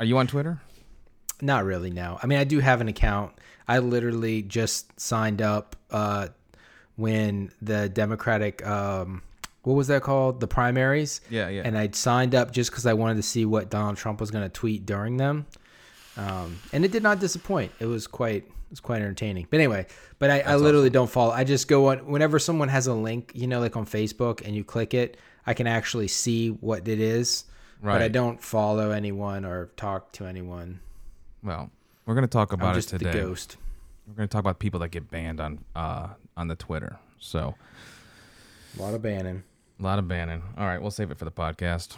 Are you on Twitter? Not really. No. I mean, I do have an account. I literally just signed up uh, when the Democratic, um, what was that called? The primaries. Yeah, yeah. And I signed up just because I wanted to see what Donald Trump was going to tweet during them. Um, and it did not disappoint. It was quite it was quite entertaining. But anyway, but I, I literally don't follow. I just go on whenever someone has a link, you know, like on Facebook, and you click it, I can actually see what it is. But I don't follow anyone or talk to anyone. Well, we're gonna talk I'm about it just the ghost. We're gonna talk about people that get banned on uh on the Twitter. So A lot of banning. a lot of banning. All right, we'll save it for the podcast.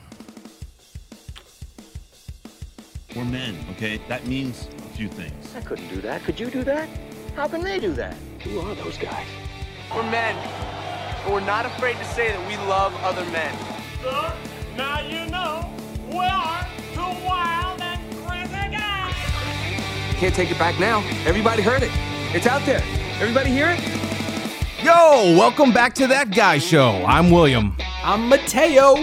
We're men, okay? That means a few things. I couldn't do that. Could you do that? How can they do that? Who are those guys? We're men, but we're not afraid to say that we love other men. Sir, now you know we are two wild and crazy guys. Can't take it back now. Everybody heard it. It's out there. Everybody hear it? Yo, welcome back to that guy show. I'm William. I'm Mateo.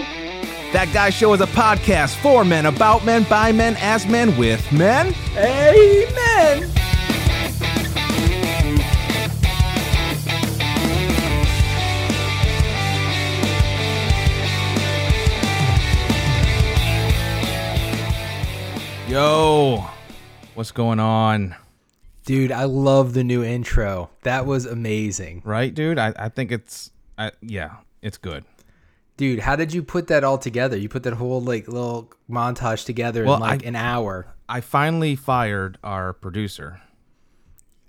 That Guy Show is a podcast for men, about men, by men, as men, with men. Amen. Yo, what's going on? Dude, I love the new intro. That was amazing. Right, dude? I, I think it's, I, yeah, it's good. Dude, how did you put that all together? You put that whole like little montage together Well, in like I- an hour. I finally fired our producer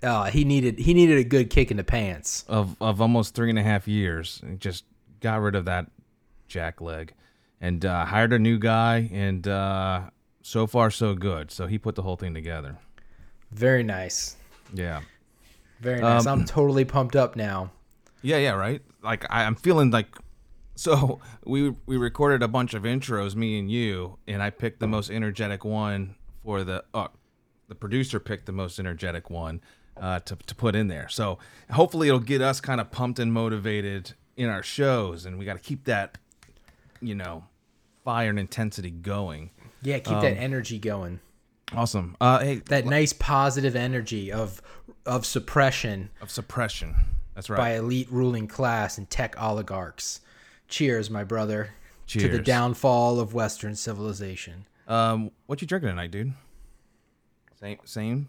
Oh, he needed he needed a good kick in the pants. of, of almost three and a half years. and Just got rid of that jack leg and uh, hired a new guy. And uh, so far, so good. So he put the whole thing together. Very nice. Yeah. Very nice. Um, I'm totally pumped up now. Yeah, yeah, right. Like I, I'm feeling like so we we recorded a bunch of intros, me and you, and I picked the most energetic one for the uh, the producer picked the most energetic one uh, to to put in there. So hopefully it'll get us kind of pumped and motivated in our shows, and we got to keep that you know fire and intensity going. Yeah, keep Um, that energy going. Awesome. Uh, hey, That nice positive energy of of suppression of suppression. That's right. by elite ruling class and tech oligarchs. Cheers, my brother. Cheers. To the downfall of Western civilization. Um, what you drinking tonight, dude? Same, same.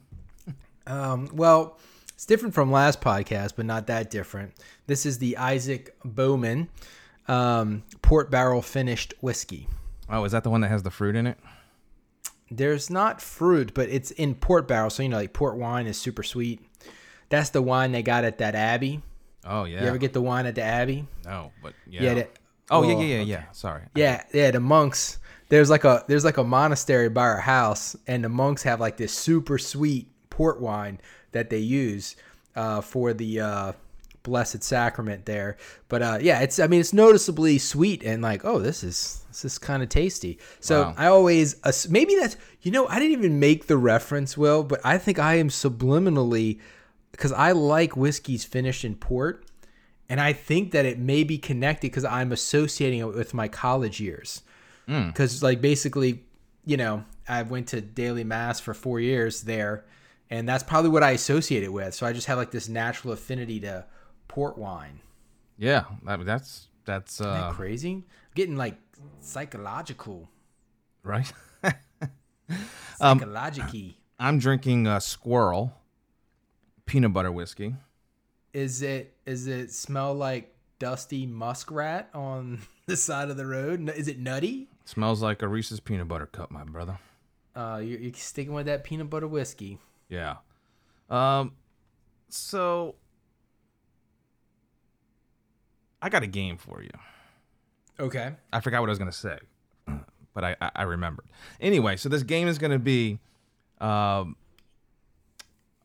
Um, well, it's different from last podcast, but not that different. This is the Isaac Bowman um, port barrel finished whiskey. Oh, is that the one that has the fruit in it? There's not fruit, but it's in port barrel. So, you know, like port wine is super sweet. That's the wine they got at that Abbey. Oh yeah. You ever get the wine at the Abbey? No, but yeah. Yeah. that- oh yeah, well, yeah, yeah, yeah. Sorry. Yeah, yeah, the monks. There's like a there's like a monastery by our house, and the monks have like this super sweet port wine that they use uh, for the uh, Blessed Sacrament there. But uh, yeah, it's I mean it's noticeably sweet and like oh this is this is kind of tasty. So Wow. I always maybe that's you know I didn't even make the reference, Will, but I think I am subliminally because I like whiskeys finished in port. And I think that it may be connected because I'm associating it with my college years. Because, like, basically, you know, I went to daily mass for four years there, and that's probably what I associate it with. So I just have like this natural affinity to port wine. Yeah, that, that's that's Isn't that uh, crazy? I'm getting like psychological. right. Psychologic I'm drinking uh, Skrewball peanut butter whiskey. Is it? Is it smell like dusty muskrat on the side of the road? Is it nutty? Smells like a Reese's peanut butter cup, my brother. Uh, you're, you're sticking with that peanut butter whiskey. Yeah. Um. So I got a game for you. Okay. I forgot what I was gonna say, but I I, I remembered. Anyway, so this game is gonna be, um,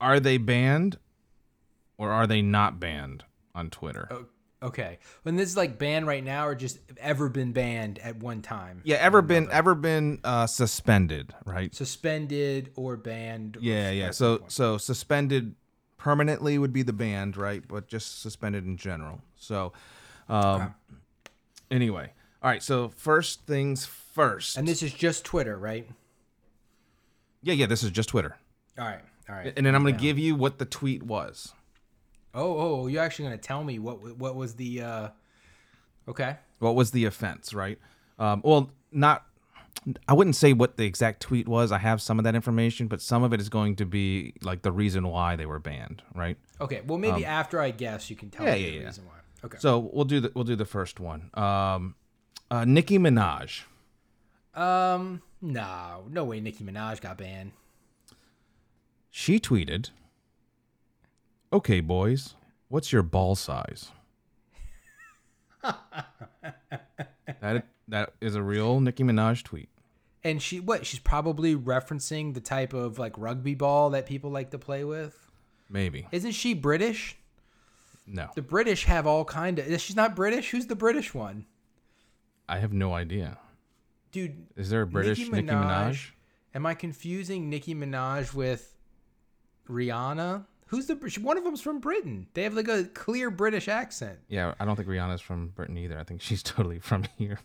are they banned, or are they not banned on Twitter? Okay. And this is like banned right now, or just ever been banned at one time? Yeah, ever been ever been uh, suspended, right? Suspended or banned? Yeah, yeah. So so suspended permanently would be the banned, right? But just suspended in general. So, um, anyway, all right. So first things first. And this is just Twitter, right? Yeah, yeah. This is just Twitter, All right, all right. and then I'm gonna give you what the tweet was. Oh, oh, you're actually gonna tell me what what was the? uh Okay. What was the offense, right? Um, well, not. I wouldn't say what the exact tweet was. I have some of that information, but some of it is going to be like the reason why they were banned, right? Okay. Well, maybe after I guess, you can tell yeah, me yeah, the yeah. reason why. Okay. So we'll do the we'll do the first one. Um, uh, Nicki Minaj. Um, no, no way. Nicki Minaj got banned. She tweeted, "Okay, boys, what's your ball size?" that that is a real Nicki Minaj tweet. And she what? She's probably referencing the type of like rugby ball that people like to play with. Maybe Isn't she British? No. The British have all kind of. She's not British. Who's the British one? I have no idea. Dude, Is there a British Nicki Minaj? Am I confusing Nicki Minaj with Rihanna? Who's the one of them's from Britain? They have like a clear British accent. Yeah, I don't think Rihanna's from Britain either. I think she's totally from here.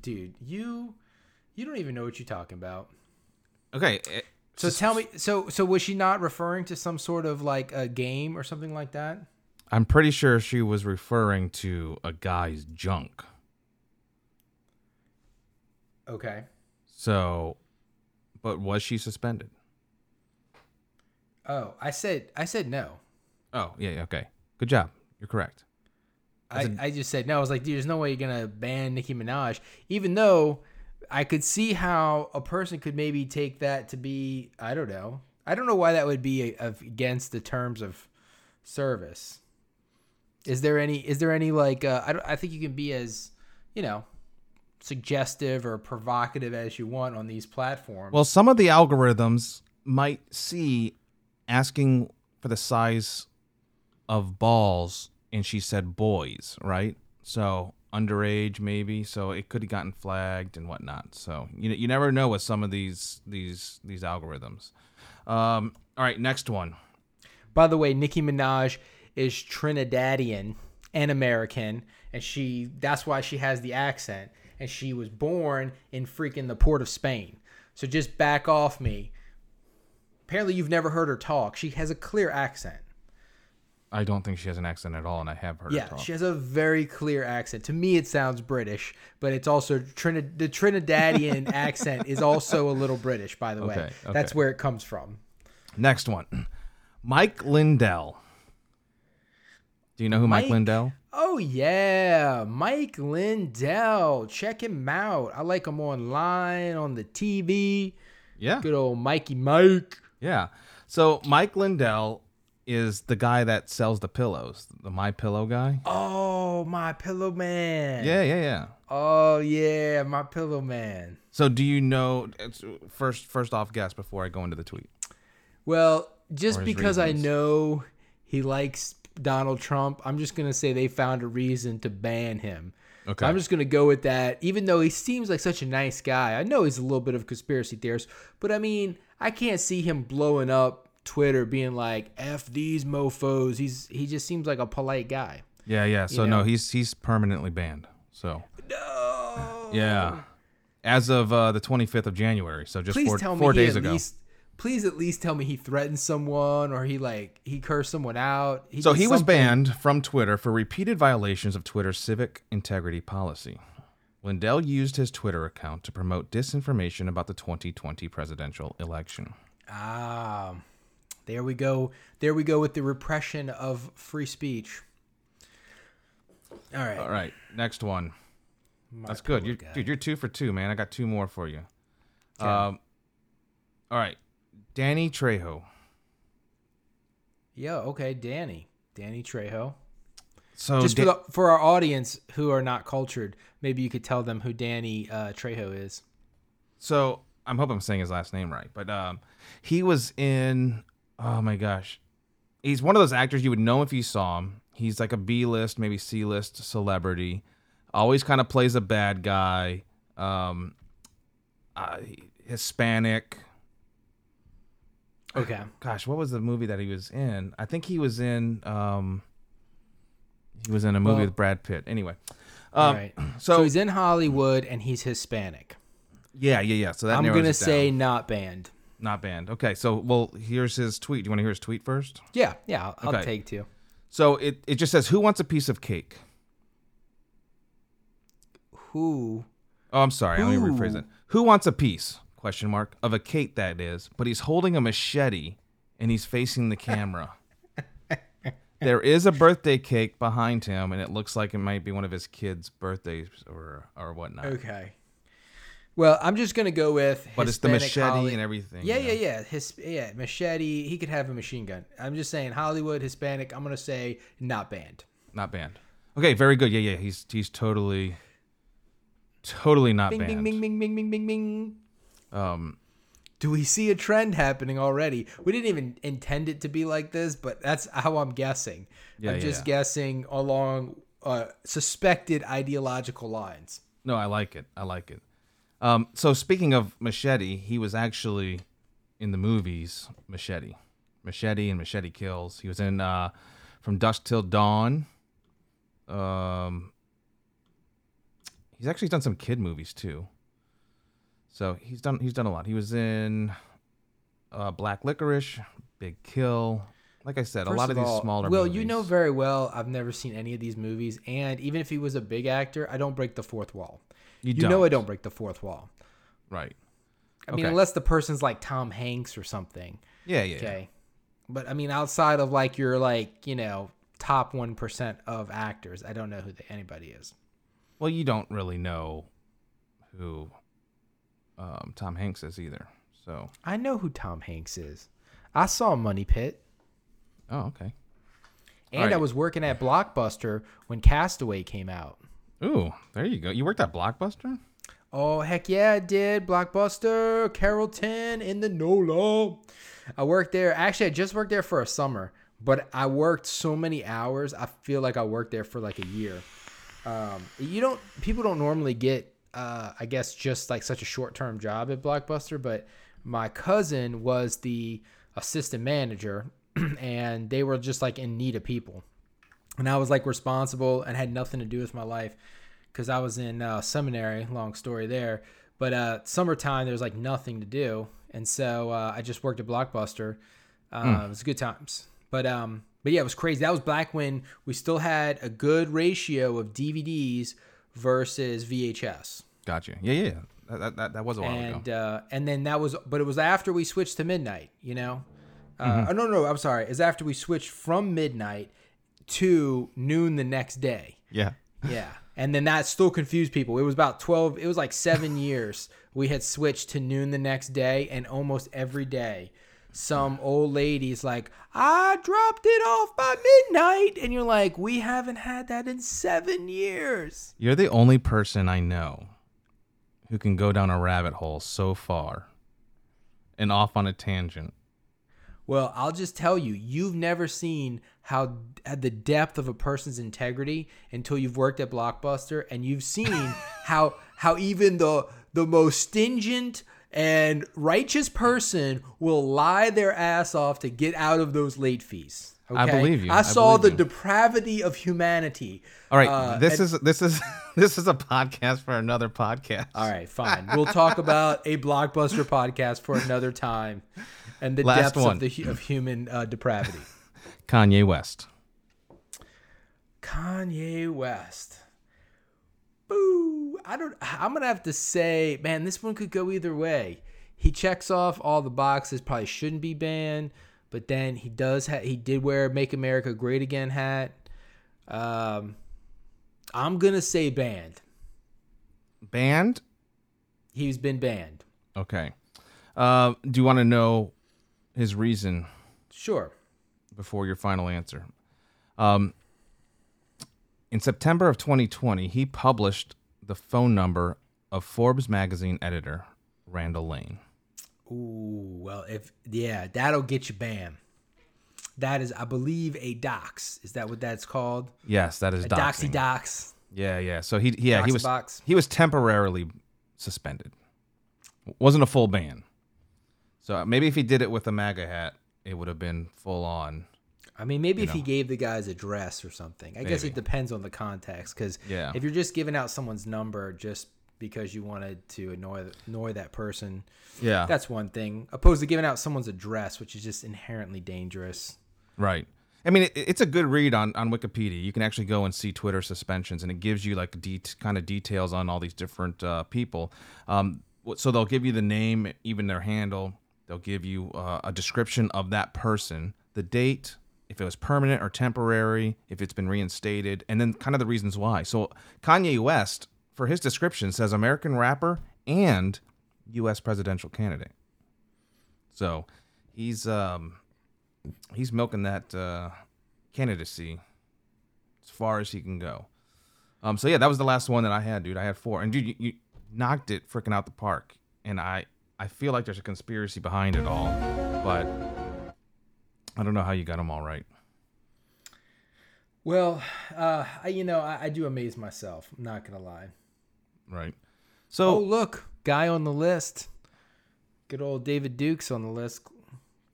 Dude, you you don't even know what you're talking about. Okay, it- So tell me, so so was she not referring to some sort of like a game or something like that? I'm pretty sure she was referring to a guy's junk. Okay. So, but was she suspended? Oh, I said I said no. Oh, yeah, yeah, okay. Good job. You're correct. I, I just said no. I was like, dude, there's no way you're gonna ban Nicki Minaj, even though I could see how a person could maybe take that to be. I don't know. I don't know why that would be a, against the terms of service. Is there any? Is there any like? Uh, I I think you can be as, you know, suggestive or provocative as you want on these platforms. Well, some of the algorithms might see asking for the size of balls, and she said boys, right? So underage, maybe. So it could have gotten flagged and whatnot. So you you never know with some of these these these algorithms. Um, all right, next one. By the way, Nicki Minaj is Trinidadian and American, and she that's why she has the accent. And she was born in freaking the port of Spain. So just back off me. Apparently you've never heard her talk. She has a clear accent. I don't think she has an accent at all, and I have heard her Yeah, talk. she has a very clear accent. To me, it sounds British, but it's also Trini- the Trinidadian accent is also a little British, by the way. Okay, That's where it comes from. Next one, Mike Lindell. Do you know who Mike, Mike? Lindell? Oh yeah, Mike Lindell. Check him out. I like him online on the TV. Yeah, Good old Mikey Mike. yeah. So Mike Lindell is the guy that sells the pillows, the My Pillow guy. Oh, my pillow man. Yeah, yeah, yeah. Oh yeah, my pillow man. So do you know? First, first off, guess before I go into the tweet. Well, just because I know he likes Donald Trump, I'm just gonna say they found a reason to ban him. Okay. I'm just gonna go with that, even though he seems like such a nice guy. I know he's a little bit of a conspiracy theorist, but I mean, I can't see him blowing up Twitter, being like "f these mofo's." He's he just seems like a polite guy. Yeah, yeah. So You no, he's he's permanently banned. So No. yeah, as of uh, the 25th of January. So just Please four, four days ago. least. Please at least tell me he threatened someone or he like he cursed someone out. So did he was banned from Twitter for repeated violations of Twitter's civic integrity policy. Lindell used his Twitter account to promote disinformation about the 2020 presidential election. Ah, there we go. There we go with the repression of free speech. All right. All right, next one. That's good. You're, dude, you're two for two, man. I got two more for you. Um, all right, Danny Trejo. Yeah. Okay. Danny. Danny Trejo. So Just Da- for, the, for our audience who are not cultured, maybe you could tell them who Danny uh, Trejo is. so I'm hoping I'm saying his last name right, but um, he was in. Oh my gosh, he's one of those actors you would know if you saw him. He's like a B list, maybe C list celebrity. Always kind of plays a bad guy. Um, uh, Hispanic. Okay. Gosh, what was the movie that he was in? I think he was in. Um, he was in a movie Well- with Brad Pitt. Anyway, um, right. so, So, he's in Hollywood and he's Hispanic. yeah, yeah, yeah. So that I'm gonna say down. not banned. Not banned. Okay, so well, here's his tweet. Do you want to hear his tweet first? Yeah, yeah, I'll, I'll take two. So it, it just says, "Who wants a piece of cake?" Who? Oh, I'm sorry. Let me rephrase Who? it. Who wants a piece? Question mark of a cake that is, but he's holding a machete and he's facing the camera. there is a birthday cake behind him, and it looks like it might be one of his kids' birthdays or or whatnot. Okay. Well, I'm just gonna go with. But it's the machete Holly- and everything. Yeah, you know? yeah, yeah. His yeah, machete. He could have a machine gun. I'm just saying Hollywood, Hispanic. I'm gonna say not banned. Not banned. Okay, very good. Yeah, yeah. He's he's totally, totally not Bing, banned. bing, bing, bing, bing, bing, bing. Um, Do we see a trend happening already? We didn't even intend it to be like this, but that's how I'm guessing. Yeah, I'm yeah, just yeah. guessing along uh, suspected ideological lines. No, I like it. I like it. Um, so speaking of Machete, he was actually in the movies Machete, Machete and Machete Kills. He was in uh, From Dusk Till Dawn. Um, he's actually done some kid movies too. So he's done he's done a lot. He was in uh, Black Licorice, Big Kill. Like I said, a lot of, these all, smaller. Well, you know very well I've never seen any of these movies, and even if he was a big actor, I don't break the fourth wall. You You, know I don't. break the fourth wall. right? I mean, unless the person's like Tom Hanks or something. Yeah, yeah. yeah. Okay. But I mean, outside of like your like you know top one percent of actors, I don't know who the, anybody is. Well, you don't really know who um, Tom Hanks is either. So, I know who Tom Hanks is. I saw Money Pit, oh, okay. and I was working at Blockbuster when Castaway came out. Ooh, there you go. You worked at Blockbuster? Oh heck yeah, I did. Blockbuster, Carrollton, in the NOLA. I worked there. Actually, I just worked there for a summer, but I worked so many hours. I feel like I worked there for like a year. Um, you don't. People don't normally get. Uh, I guess just like such a short term job at Blockbuster, but my cousin was the assistant manager, and they were just like in need of people and I was like responsible and had nothing to do with my life because I was in uh, seminary. Long story there, but uh, summertime there was like nothing to do, and so uh, I just worked at Blockbuster. Uh, It was good times, but um, but yeah, it was crazy. That was back when we still had a good ratio of DVDs versus VHS. Gotcha. Yeah, yeah. yeah. That, that, that, was a while and ago. uh, and then that was, but it was after we switched to midnight. You know, uh, oh, no, no, I'm sorry. It's after we switched from midnight to noon the next day. Yeah. Yeah, and then that still confused people. It was about twelve. It was like seven years we had switched to noon the next day, and almost every day, some old lady's like, "I dropped it off by midnight," and you're like, "We haven't had that in seven years." You're the only person I know who can go down a rabbit hole so far and off on a tangent. Well, I'll just tell you, you've never seen how at the depth of a person's integrity until you've worked at Blockbuster and you've seen how how even the the most stingent and righteous person will lie their ass off to get out of those late fees. I believe you. I I saw the you. depravity of humanity. All right, Uh, this and- is this is this is a podcast for another podcast. All right, fine. We'll talk about a blockbuster podcast for another time, and the Last depths one. of the of human uh, depravity. Kanye West. Kanye West. Boo. I don't I'm gonna have to say, man, this one could go either way. He checks off all the boxes, probably shouldn't be banned, but then he does ha- he did wear Make America Great Again hat. Um I'm gonna say banned. Banned? He's been banned. Okay. Uh, do you want to know his reason Sure. before your final answer? Um, in September of 2020, he published the phone number of Forbes magazine editor Randall Lane. Ooh, well, if yeah, that'll get you banned. That is, I believe, a dox. Is that what that's called? Yes, that is A doxing. doxy dox. Yeah, yeah. So he yeah, he was Doxabox. he was temporarily suspended. Wasn't a full ban. So maybe if he did it with a MAGA hat, it would have been full on. I mean, maybe if he gave the guy's address or something. I guess it depends on the context. Because Yeah. if you're just giving out someone's number just because you wanted to annoy annoy that person. Yeah. That's one thing. Opposed to giving out someone's address, which is just inherently dangerous. Right. I mean, it, it's a good read on, on Wikipedia. You can actually go and see Twitter suspensions, and it gives you like de- kind of details on all these different uh, people. Um, so they'll give you the name, even their handle. They'll give you uh, a description of that person, the date, if it was permanent or temporary, if it's been reinstated, and then kind of the reasons why. So Kanye West, for his description, says American rapper and U.S. presidential candidate. So he's um, he's milking that uh, candidacy as far as he can go. Um, so yeah, that was the last one that I had, dude. I had four, and dude, you, you knocked it freaking out the park. And I, I feel like there's a conspiracy behind it all, but I don't know how you got them all right. Well, uh, I, you know, I, I do amaze myself. I'm not gonna lie. Right. Oh, So look, guy on the list. Good old David Duke's on the list.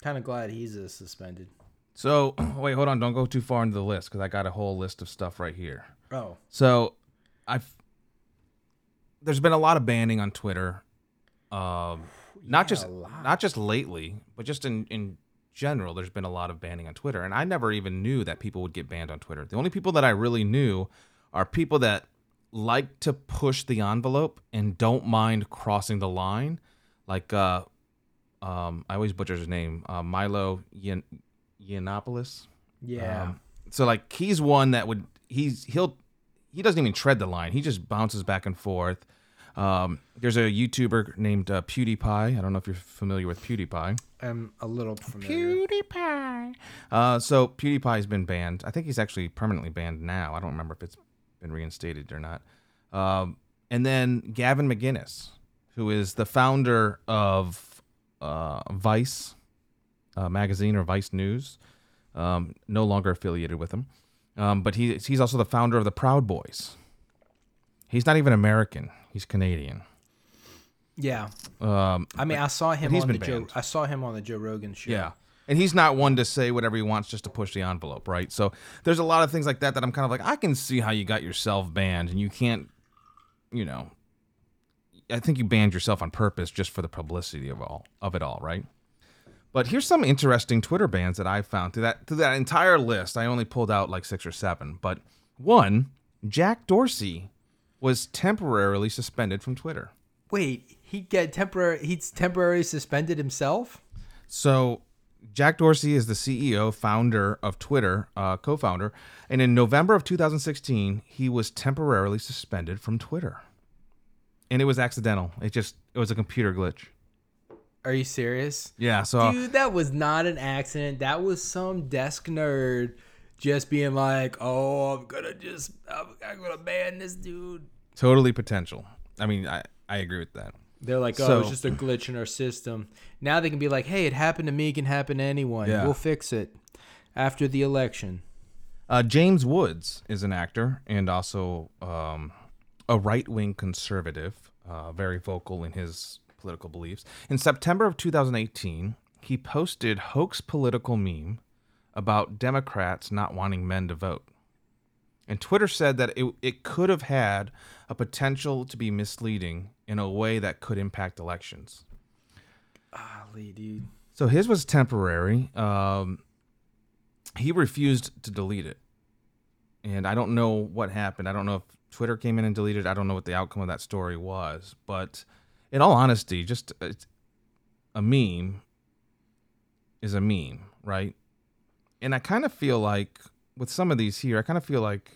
Kind of glad he's uh, suspended. so wait, hold on. Don't go too far into the list because I got a whole list of stuff right here. Oh, So I've there's been a lot of banning on Twitter. Um, not Yeah, just not just lately, but just in in general, there's been a lot of banning on Twitter, and I never even knew that people would get banned on Twitter. The only people that I really knew are people that like to push the envelope and don't mind crossing the line, like uh, um, I always butcher his name, uh, Milo Yian- Yiannopoulos. yeah. Um, so like he's one that would he's he'll he doesn't even tread the line. He just bounces back and forth. Um, there's a YouTuber named uh, PewDiePie. I don't know if you're familiar with PewDiePie. I'm a little familiar. PewDiePie. Uh, so PewDiePie's been banned. I think he's actually permanently banned now. I don't remember if it's been reinstated or not. Um, and then Gavin McInnes, who is the founder of uh, Vice uh, magazine or Vice News, um, no longer affiliated with him. Um, but he, he's also the founder of the Proud Boys. He's not even American. He's Canadian. Yeah. Um, I mean, I saw him he's on the Joe. I saw him on the Joe Rogan show. Yeah. And he's not one to say whatever he wants just to push the envelope, right? So there's a lot of things like that that I'm kind of like, I can see how you got yourself banned and you can't, you know, I think you banned yourself on purpose just for the publicity of all of it all, right? But here's some interesting Twitter bans that I found through that through that entire list. I only pulled out like six or seven, but one, Jack Dorsey was temporarily suspended from Twitter. Wait, he get temporary. He's temporarily suspended himself. So, Jack Dorsey is the CEO, founder of Twitter, uh, co founder. And in November of 2016, he was temporarily suspended from Twitter. And it was accidental. It just, it was a computer glitch. Are you serious? Yeah. So, Dude, that was not an accident. That was some desk nerd just being like, "Oh, I'm gonna just, I'm, I'm gonna ban this dude." totally potential. I mean, I, I agree with that. They're like, "Oh, So- it's just a glitch in our system." Now they can be like, "Hey, it happened to me. It can happen to anyone. Yeah. We'll fix it after the election." Uh, James Woods is an actor and also um, a right wing conservative, uh, very vocal in his political beliefs. In September of 2018, he posted hoax political meme about Democrats not wanting men to vote. And Twitter said that it, it could have had a potential to be misleading in a way that could impact elections. Golly, dude. So his was temporary. Um, he refused to delete it, and I don't know what happened. I don't know if Twitter came in and deleted. it. I don't know what the outcome of that story was. But in all honesty, just uh, a meme is a meme, right? And I kind of feel like with some of these here, I kind of feel like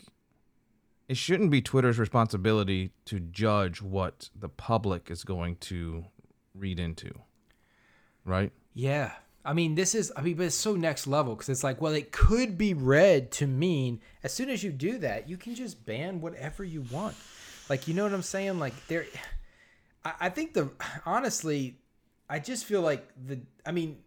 it shouldn't be Twitter's responsibility to judge what the public is going to read into, right? Yeah. I mean, this is, I mean, but it's so next level because it's like, well, it could be read to mean as soon as you do that, you can just ban whatever you want. Like, you know what I'm saying? Like, there, I, I think the, honestly, I just feel like the, I mean,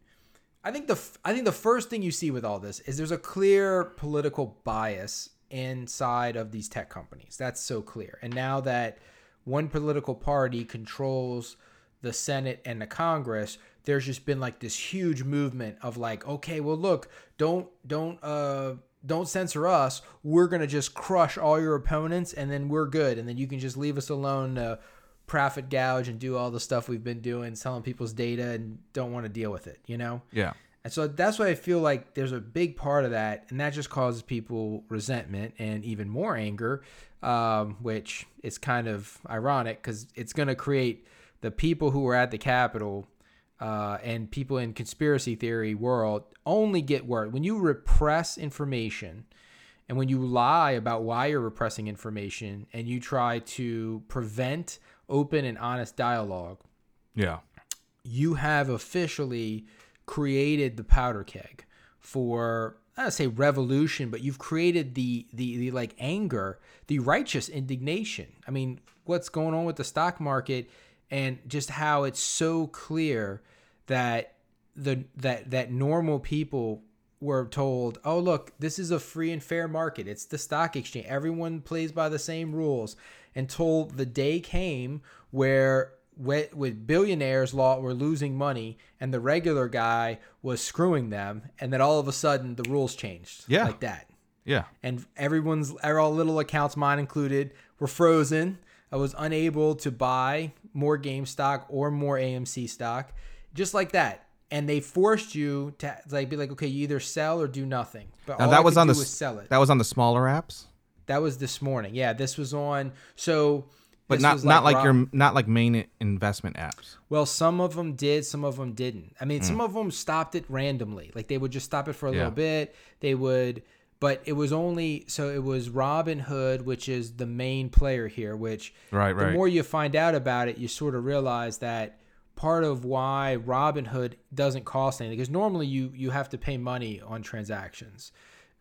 I think the, I think the first thing you see with all this is there's a clear political bias inside of these tech companies. That's so clear. And now that one political party controls the Senate and the Congress, there's just been like this huge movement of like, okay, well look, don't don't uh don't censor us. We're gonna just crush all your opponents and then we're good. And then you can just leave us alone to profit gouge and do all the stuff we've been doing, selling people's data and don't want to deal with it, you know? Yeah. And so that's why I feel like there's a big part of that, and that just causes people resentment and even more anger, um, which is kind of ironic because it's going to create the people who were at the Capitol uh, and people in conspiracy theory world only get worse when you repress information and when you lie about why you're repressing information and you try to prevent open and honest dialogue Yeah. you have officially created the powder keg for I don't say revolution, but you've created the, the the like anger, the righteous indignation. I mean, what's going on with the stock market and just how it's so clear that the that that normal people were told, "Oh, look, this is a free and fair market. It's the stock exchange. Everyone plays by the same rules." Until the day came where with, with billionaires law were losing money and the regular guy was screwing them and then all of a sudden the rules changed Yeah. like that. Yeah. and everyone's er, all little accounts mine included were frozen. I was unable to buy more game stock or more amc stock just like that. And they forced you to like be like okay you either sell or do nothing. But Now all that was on the do s- sell it. that was on the smaller apps, that was this morning yeah this was on so but not was not like Rob- your not like main investment apps. Well, some of them did, some of them didn't. I mean, some of them stopped it randomly. Like they would just stop it for a Mm. Yeah. little bit. They would, but it was only so it was Robinhood, which is the main player here. Which Right, the right. more you find out about it, you sort of realize that part of why Robinhood doesn't cost anything because normally you you have to pay money on transactions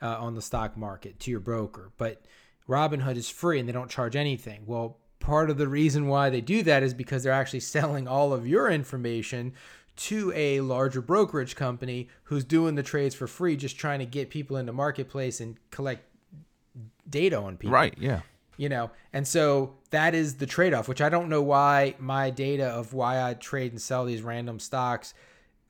uh, on the stock market to your broker, but Robinhood is free and they don't charge anything. Well, part of the reason why they do that is because they're actually selling all of your information to a larger brokerage company who's doing the trades for free, just trying to get people into marketplace and collect data on people Right. Yeah. you know and so that is the trade-off which i don't know why my data of why i trade and sell these random stocks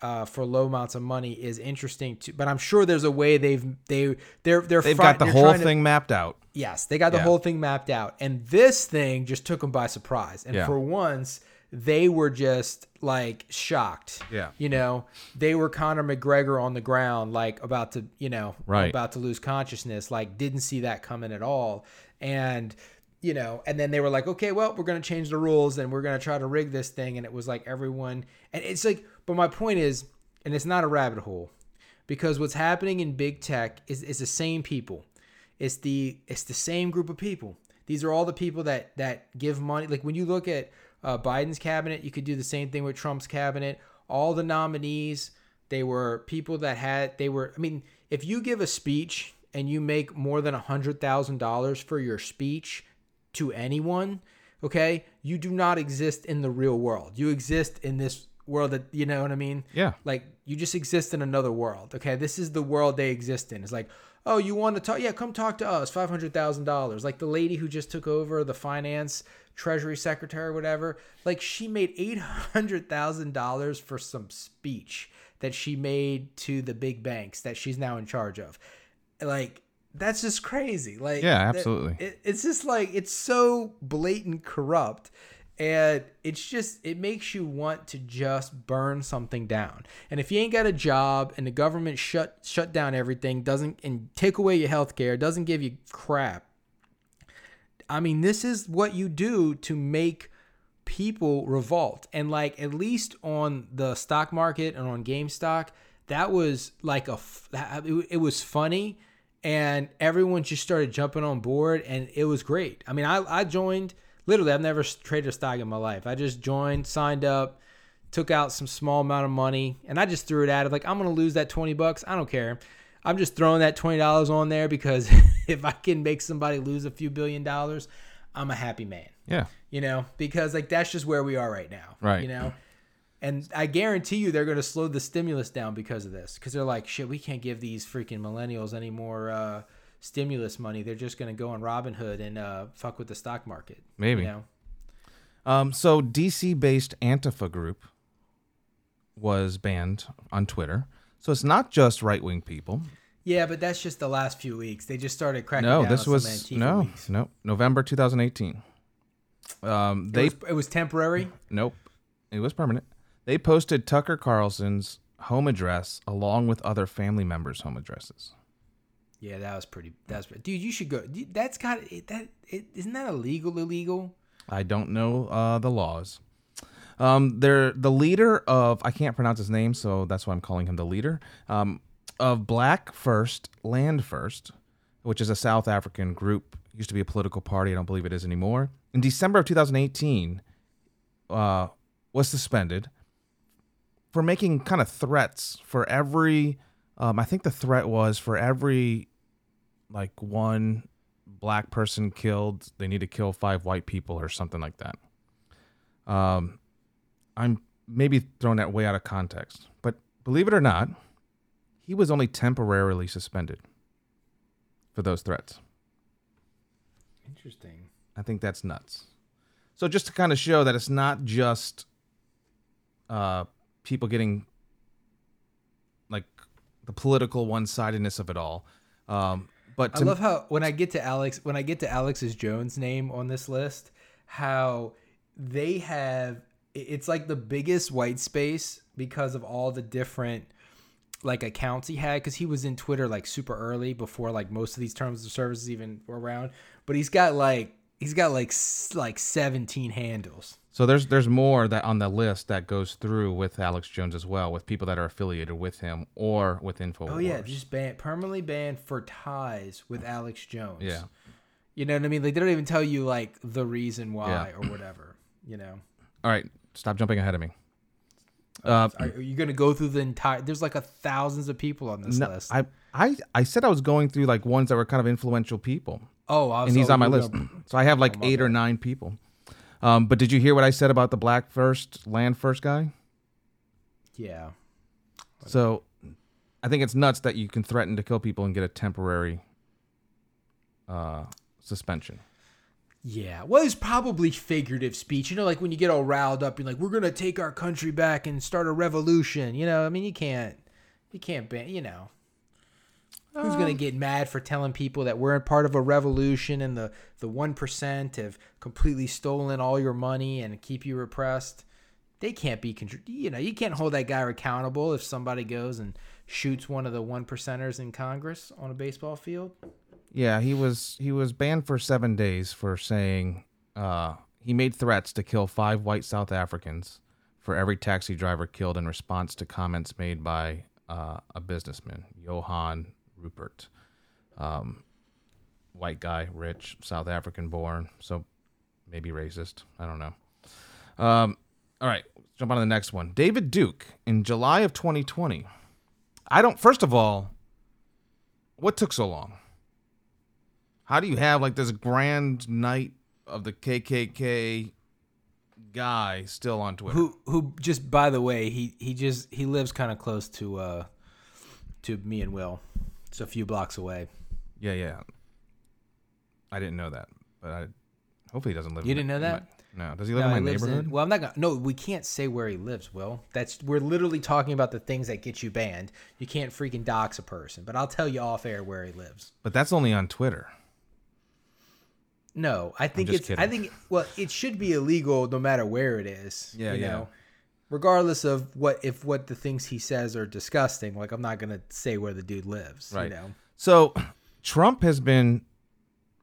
uh, for low amounts of money is interesting too. but i'm sure there's a way they've they they're they're They've front- got the whole trying to- thing mapped out. yes they got the Yeah. whole thing mapped out and this thing just took them by surprise and Yeah. for once they were just like shocked Yeah. you know they were conor mcgregor on the ground like about to you know Right. about to lose consciousness like didn't see that coming at all and you know and then they were like okay well we're going to change the rules and we're going to try to rig this thing and it was like everyone and it's like but my point is and it's not a rabbit hole because what's happening in big tech is, is the same people. It's the it's the same group of people. These are all the people that that give money. Like when you look at uh, biden's cabinet you could do the same thing with trump's cabinet. All the nominees they were people that had they were i mean if you give a speech and you make more than a hundred thousand dollars for your speech to anyone okay you do not exist in the real world. You exist in this world that you know what i mean? Yeah. like you just exist in another world okay? This is the world they exist in. It's like oh you want to talk yeah come talk to us $500000 like the lady who just took over the finance treasury secretary or whatever like she made $800000 for some speech that she made to the big banks that she's now in charge of. Like that's just crazy. Like Yeah, absolutely. it, it's just like it's so blatant corrupt and it's just it makes you want to just burn something down and if you ain't got a job and the government shut shut down everything doesn't and take away your health care doesn't give you crap i mean this is what you do to make people revolt and like at least on the stock market and on GameStop that was like a it, was funny and everyone just started jumping on board and it was great. I mean, I I joined literally I've never traded a stock in my life. I just joined, signed up, took out some small amount of money and I just threw it at it like I'm going to lose that 20 bucks. I don't care. I'm just throwing that $20 on there because if I can make somebody lose a few billion dollars, I'm a happy man Yeah. you know, because like that's just where we are right now, Right. You know, and I guarantee you they're going to slow the stimulus down because of this, because they're like, shit, we can't give these freaking millennials any more uh, stimulus money. They're just going to go on Robinhood and uh, fuck with the stock market, Maybe. You know, Um, so DC based Antifa group was banned on Twitter. So it's not just right wing people. yeah, but that's just the last few weeks. They just started cracking No, down this was some Antifa no, weeks. no, November 2018. Um, It they was, it was temporary. Nope. It was permanent. They posted Tucker Carlson's home address along with other family members' home addresses. Yeah, that was pretty. That's dude. You should go. That's got that. It, isn't that illegal? Illegal? I don't know uh, the laws. Um, they're the leader of I can't pronounce his name, so that's why I'm calling him the leader. Um, of Black First, Land First, which is a South African group. Used to be a political party. I don't believe it is anymore. In December of 2018, uh, was suspended for making kind of threats for every. Um, I think the threat was for every like one black person killed, they need to kill five white people or something like that. Um, I'm maybe throwing that way out of context, but believe it or not, he was only temporarily suspended for those threats. Interesting. I think that's nuts. So just to kind of show that it's not just uh, people getting like the political one-sidedness of it all, um, but I love how when I get to Alex, when I get to Alex's Jones name on this list, how they have it's like the biggest white space because of all the different like accounts he had because he was in Twitter like super early before like most of these terms of services even were around. But he's got like he's got like like seventeen handles. So there's there's more that on the list that goes through with Alex Jones as well, with people that are affiliated with him or with Infowars. Oh yeah, just banned permanently banned for ties with Alex Jones. yeah. You know what I mean? Like they don't even tell you like the reason why Yeah. or whatever. You know. All right, stop jumping ahead of me. Uh, Are, are you gonna go through the entire? There's like a thousands of people on this no, list. I I I said I was going through like ones that were kind of influential people, oh, was, and he's oh, on my list. So I have like eight or nine people. Um, but did you hear what I said about the black first, land first guy? Yeah. So I think it's nuts that you can threaten to kill people and get a temporary uh, suspension. Yeah. Well, it's probably figurative speech. You know, like when you get all riled up, you're like, "We're gonna take our country back and start a revolution." You know, I mean, you can't, you can't ban. You know, who's gonna get mad for telling people that we're a part of a revolution and the the one percent have completely stolen all your money and keep you repressed? They can't be, you know, you can't hold that guy accountable if somebody goes and shoots one of the one percenters in Congress on a baseball field. Yeah, he was he was banned for seven days for saying uh, he made threats to kill five white South Africans for every taxi driver killed in response to comments made by uh, a businessman, Johann Rupert, um, white guy, rich, South African born, so maybe racist. I don't know. Um, all right, jump on to the next one. David Duke in July of 2020. I don't. First of all, what took so long? How do you have like this grand night of the KKK guy still on Twitter? who who just by the way he he just he lives kind of close to uh to me and will it's a few blocks away Yeah, yeah. I didn't know that, but I hopefully he doesn't live. You in didn't know that? my- no. Does he live No, in my lives in- neighborhood? well i'm not gonna no we can't say where he lives will that's we're literally talking about the things that get you banned you can't freaking dox a person but i'll tell you off air where he lives but that's only on Twitter. no i think it's i think well it should be illegal no matter where it is Yeah, you yeah. know regardless of what if what the things he says are disgusting like i'm not gonna say where the dude lives Right. you know So Trump has been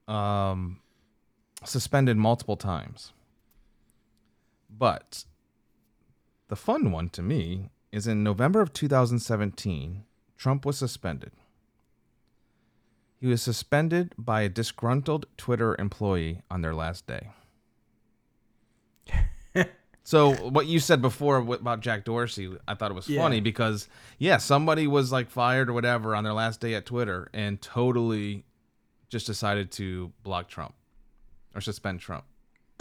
um, suspended multiple times. But the fun one to me is in November of 2017, Trump was suspended. He was suspended by a disgruntled Twitter employee on their last day. so what you said before about Jack Dorsey, I thought it was Yeah. funny because yeah, somebody was like fired or whatever on their last day at Twitter and totally just decided to block Trump or suspend Trump.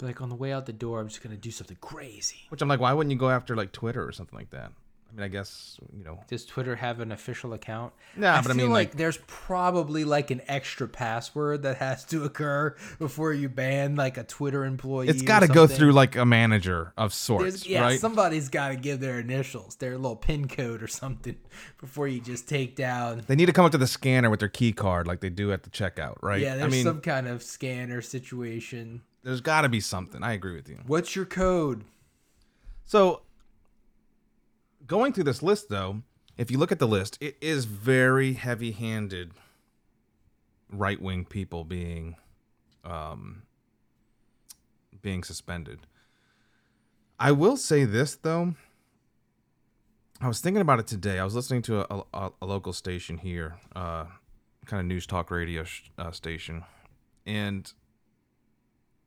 Like on the way out the door, I'm just gonna do something crazy. Which I'm like, why wouldn't you go after like Twitter or something like that? I mean, I guess you know. Does Twitter have an official account? Nah, but I mean, like, like- there's probably like an extra password that has to occur before you ban like a Twitter employee. It's got to go through like a manager of sorts, There's, yeah, right? somebody's got to give their initials, their little pin code or something, before you just take down. They need to come up to the scanner with their key card like they do at the checkout, right? Yeah, I there's mean, some kind of scanner situation. there's got to be something. I agree with you. What's your code? So, going through this list, though, if you look at the list, it is very heavy-handed. Right-wing people being, um, being suspended. I will say this though. I was thinking about it today. I was listening to a, a, a local station here, uh, kind of news talk radio sh- uh, station, and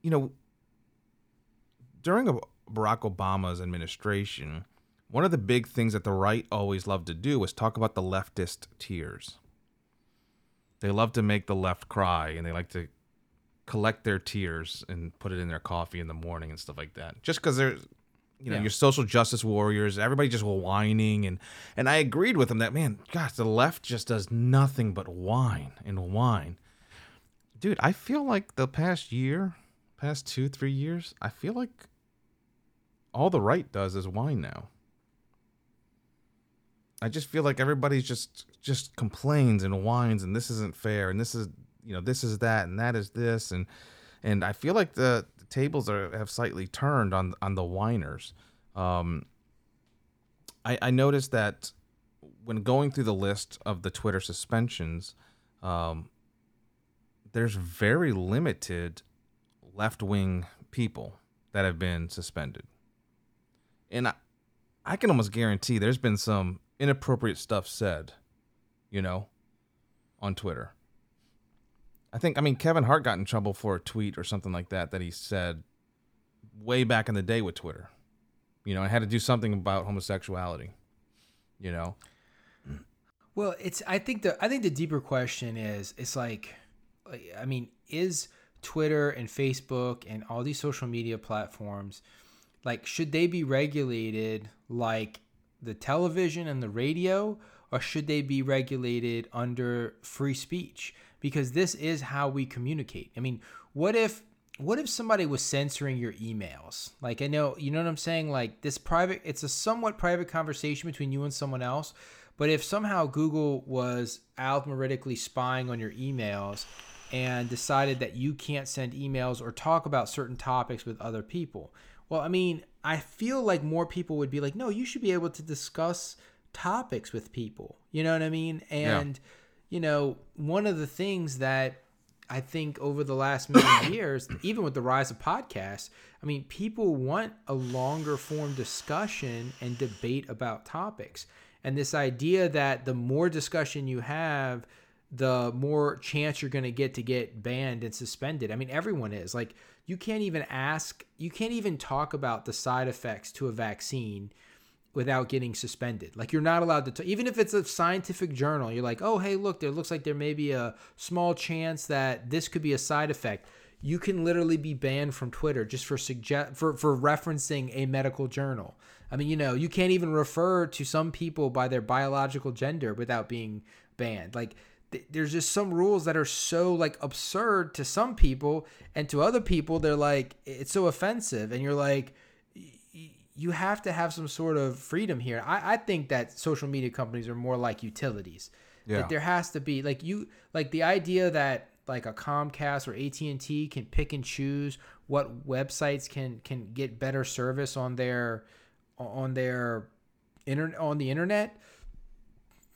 you know, during Barack Obama's administration, one of the big things that the right always loved to do was talk about the leftist tears. They love to make the left cry, and they like to collect their tears and put it in their coffee in the morning and stuff like that. Just because they're, you know, Yeah. your social justice warriors, everybody just whining and and I agreed with them that man, gosh, the left just does nothing but whine and whine. Dude, I feel like the past year, past two, three years, I feel like all the right does is whine now. I just feel like everybody's just just complains and whines and this isn't fair and this is you know this is that and that is this and and I feel like the, the tables are have slightly turned on on the whiners. Um, I I noticed that when going through the list of the Twitter suspensions, um, there's very limited left wing people that have been suspended, and I I can almost guarantee there's been some inappropriate stuff said, you know, on Twitter. I think I mean Kevin Hart got in trouble for a tweet or something like that that he said way back in the day with Twitter. You know, I had to do something about homosexuality. You know. Well, it's I think the I think the deeper question is it's like, I mean, is Twitter and Facebook and all these social media platforms like should they be regulated like the television and the radio or should they be regulated under free speech? Because this is how we communicate. I mean, what if what if somebody was censoring your emails? Like I know, you know what I'm saying? Like this private it's a somewhat private conversation between you and someone else, but if somehow Google was algorithmically spying on your emails and decided that you can't send emails or talk about certain topics with other people. Well, I mean, I feel like more people would be like, "No, you should be able to discuss topics with people." You know what I mean? And you know, one of the things that I think over the last many years, even with the rise of podcasts, I mean, people want a longer form discussion and debate about topics. And this idea that the more discussion you have, the more chance you're going to get to get banned and suspended. I mean, everyone is. Like, you can't even ask, you can't even talk about the side effects to a vaccine without getting suspended. Like you're not allowed to, t- even if it's a scientific journal, you're like, oh, hey, look, there looks like there may be a small chance that this could be a side effect. You can literally be banned from Twitter just for suggest for for referencing a medical journal. I mean, you know, you can't even refer to some people by their biological gender without being banned. Like th- there's just some rules that are so like absurd to some people and to other people they're like it's so offensive and you're like you have to have some sort of freedom here. I, I think that social media companies are more like utilities. Yeah. Like there has to be like you like the idea that like a Comcast or AT and T can pick and choose what websites can can get better service on their on their internet on the internet.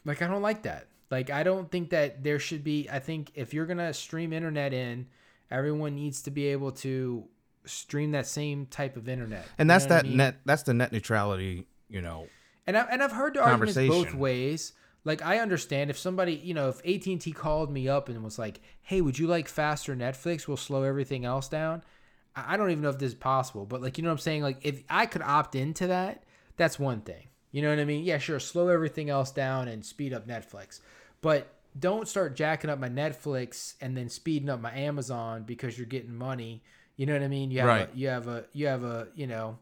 Like I don't like that. Like I don't think that there should be. I think if you're gonna stream internet in, everyone needs to be able to stream that same type of internet. And that's what I that mean? net that's the net neutrality, you know. And I, and I've heard the arguments both ways. Like I understand if somebody, you know, if AT and T called me up and was like, "Hey, would you like faster Netflix? We'll slow everything else down." I don't even know if this is possible, but like you know what I'm saying. Like if I could opt into that, that's one thing. You know what I mean? Yeah, sure, slow everything else down and speed up Netflix, but don't start jacking up my Netflix and then speeding up my Amazon because you're getting money. You know what I mean? You have Right. a, you have a you have a you know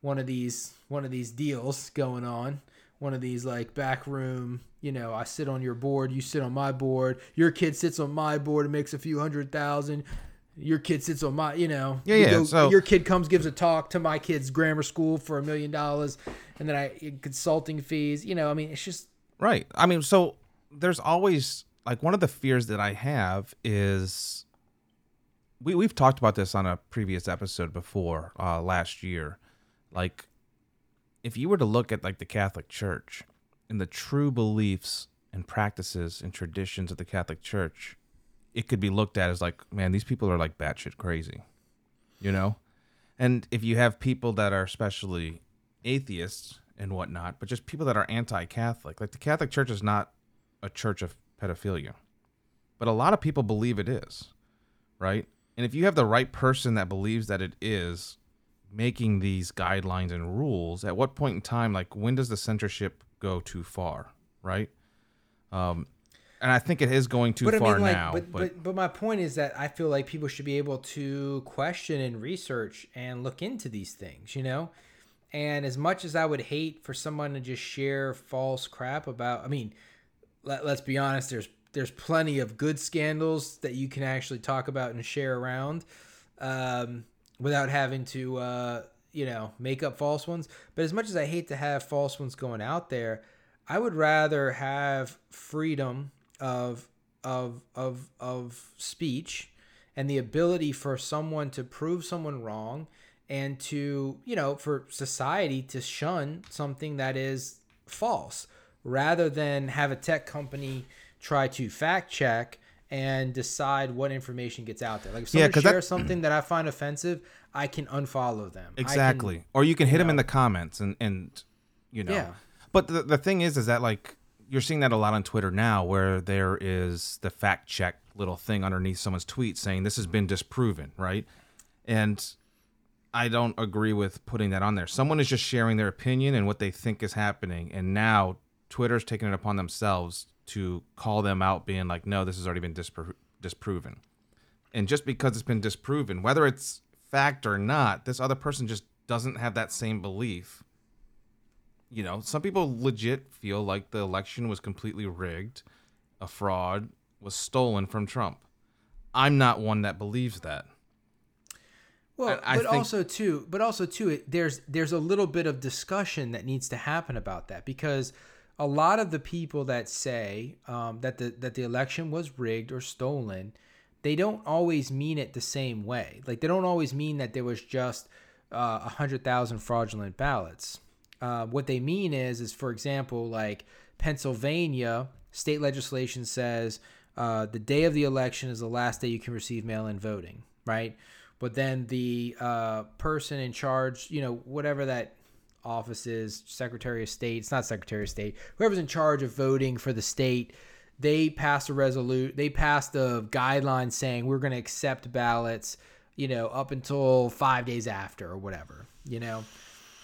one of these one of these deals going on one of these like back room you know i sit on your board you sit on my board your kid sits on my board and makes a few hundred thousand your kid sits on my you know Yeah, yeah, so- your kid comes gives a talk to my kid's grammar school for a million dollars and then i consulting fees you know i mean it's just Right. I mean, so there's always like one of the fears that I have is we we've talked about this on a previous episode before uh, last year. Like, if you were to look at like the Catholic Church and the true beliefs and practices and traditions of the Catholic Church, it could be looked at as like, man, these people are like batshit crazy, you know. And if you have people that are especially atheists and whatnot, but just people that are anti-Catholic, like the Catholic Church is not a church of pedophilia, but a lot of people believe it is, right? And if you have the right person that believes that it is making these guidelines and rules, at what point in time, like when does the censorship go too far, right? Um, and I think it is going too but I far mean, like, now. but, but but my point is that I feel like people should be able to question and research and look into these things, you know. And as much as I would hate for someone to just share false crap about, I mean, let, let's be honest, there's there's plenty of good scandals that you can actually talk about and share around, um, without having to, uh, you know, make up false ones. But as much as I hate to have false ones going out there, I would rather have freedom of of of of speech and the ability for someone to prove someone wrong and to you know for society to shun something that is false rather than have a tech company try to fact check and decide what information gets out there. Like if Yeah, someone that- shares something that i find offensive i can unfollow them. I can- exactly. Or you can hit them know. in the comments and and you know. Yeah. but the, the thing is is that like you're seeing that a lot on twitter now where there is the fact check little thing underneath someone's tweet saying this has been disproven right? And i don't agree with putting that on there. Someone is just sharing their opinion and what they think is happening. And now twitter's taking it upon themselves to call them out being like no this has already been dispro- disproven and just because it's been disproven, whether it's fact or not, this other person just doesn't have that same belief. You know, some people legit feel like the election was completely rigged, a fraud was stolen from Trump. I'm not one that believes that. Well, I- I but think- also too, but also too, it, there's there's a little bit of discussion that needs to happen about that because a lot of the people that say um, that the that the election was rigged or stolen, they don't always mean it the same way. Like they don't always mean that there was just uh, a hundred thousand fraudulent ballots. Uh, what they mean is, is for example, like Pennsylvania state legislation says uh, the day of the election is the last day you can receive mail-in voting, right? But then the uh, person in charge, you know, whatever that office is, Secretary of State, it's not Secretary of State, whoever's in charge of voting for the state, they passed a resolute, they passed a guideline saying we're going to accept ballots, you know, up until five days after or whatever, you know,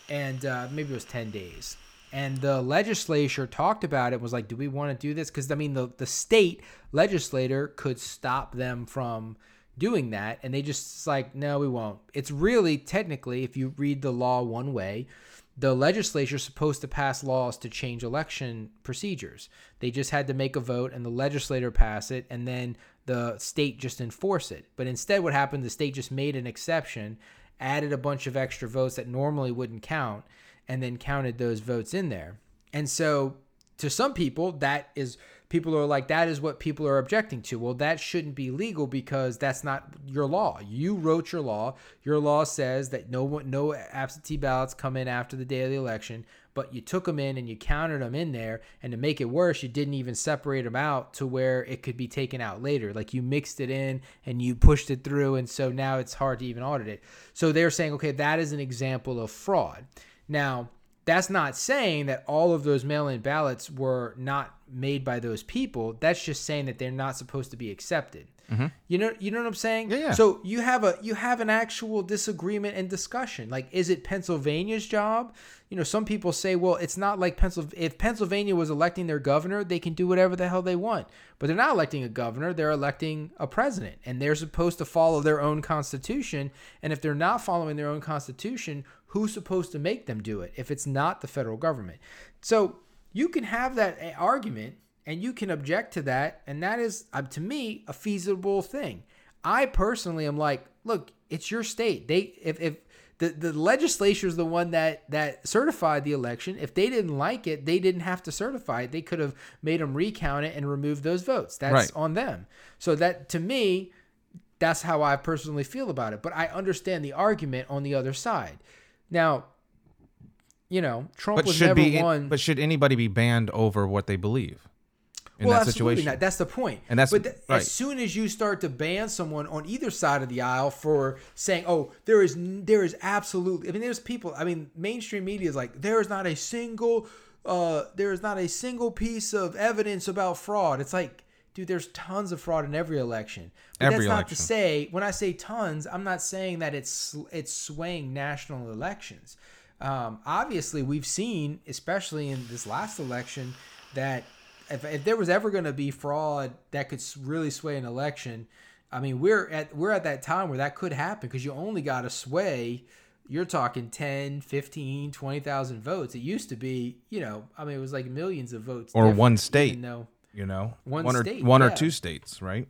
and uh, maybe it was 10 days. And the legislature talked about it, was like, do we want to do this? Because, I mean, the, the state legislator could stop them from doing that. And they just like, no, we won't. It's really, technically, if you read the law one way, the legislature is supposed to pass laws to change election procedures. They just had to make a vote and the legislator pass it and then the state just enforce it. But instead what happened the state just made an exception, added a bunch of extra votes that normally wouldn't count and then counted those votes in there. And so to some people that is people are like that is what people are objecting to. Well that shouldn't be legal because that's not your law. You wrote your law. Your law says that no one no absentee ballots come in after the day of the election but you took them in and you counted them in there. And to make it worse you didn't even separate them out to where it could be taken out later. Like you mixed it in and you pushed it through. And so now it's hard to even audit it. So they're saying okay that is an example of fraud. Now that's not saying that all of those mail-in ballots were not made by those people. That's just saying that they're not supposed to be accepted. Mm-hmm. You know, you know what I'm saying? Yeah, yeah. So you have a you have an actual disagreement and discussion. Like, is it Pennsylvania's job? You know, some people say, well, it's not like Pennsylvania. If Pennsylvania was electing their governor, they can do whatever the hell they want. But they're not electing a governor; they're electing a president, and they're supposed to follow their own constitution. And if they're not following their own constitution, who's supposed to make them do it if it's not the federal government? So you can have that argument and you can object to that and that is uh, to me a feasible thing i personally am like look it's your state they if, if the, the legislature is the one that that certified the election if they didn't like it they didn't have to certify it they could have made them recount it and remove those votes that's Right. on them so that to me that's how I personally feel about it. But I understand the argument on the other side. Now, you know, Trump But was should never be one. but should anybody be banned over what they believe in well, that situation? not. That's the point. And that's- but th- right. as soon as you start to ban someone on either side of the aisle for saying, "Oh, there is there is absolutely," I mean, there's people. I mean, mainstream media is like, there is not a single, uh, there is not a single piece of evidence about fraud. It's like, dude, there's tons of fraud in every election. But Every that's not to say when I say tons, I'm not saying that it's it's swaying national elections. Um, obviously, we've seen, especially in this last election, that if, if there was ever going to be fraud that could really sway an election, I mean, we're at we're at that time where that could happen because you only got to sway. You're talking 10, 15, 20,000 votes. It used to be, you know, I mean, it was like millions of votes. Or one state. though- you know, One or state, one or two states, right?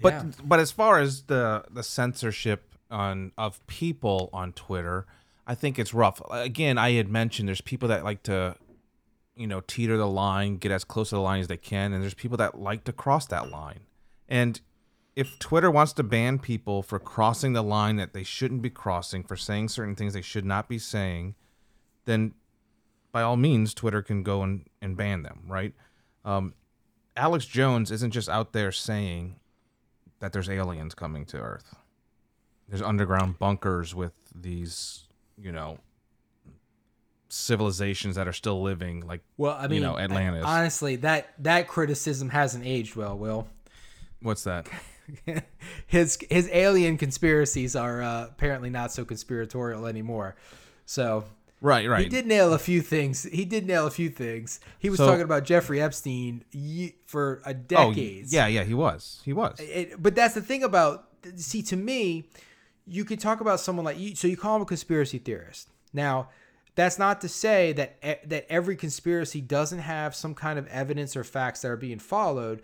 But Yeah. but as far as the the censorship on of people on Twitter, I think it's rough. Again, I had mentioned there's people that like to, you know, teeter the line, get as close to the line as they can, and there's people that like to cross that line. And if Twitter wants to ban people for crossing the line that they shouldn't be crossing, for saying certain things they should not be saying, then by all means, Twitter can go and, and ban them, right? Um, Alex Jones isn't just out there saying that there's aliens coming to Earth. There's underground bunkers with these, you know, civilizations that are still living, like Well, I mean, you know, Atlantis. honestly, that that criticism hasn't aged well. Will What's that? his his alien conspiracies are uh, apparently not so conspiratorial anymore. So Right, right. he did nail a few things. He did nail a few things. He was So- talking about Jeffrey Epstein for a Oh, decades. yeah, yeah, he was. He was. It, but that's the thing about see to me, you could talk about someone like you. So you call him a conspiracy theorist. Now, that's not to say that that every conspiracy doesn't have some kind of evidence or facts that are being followed.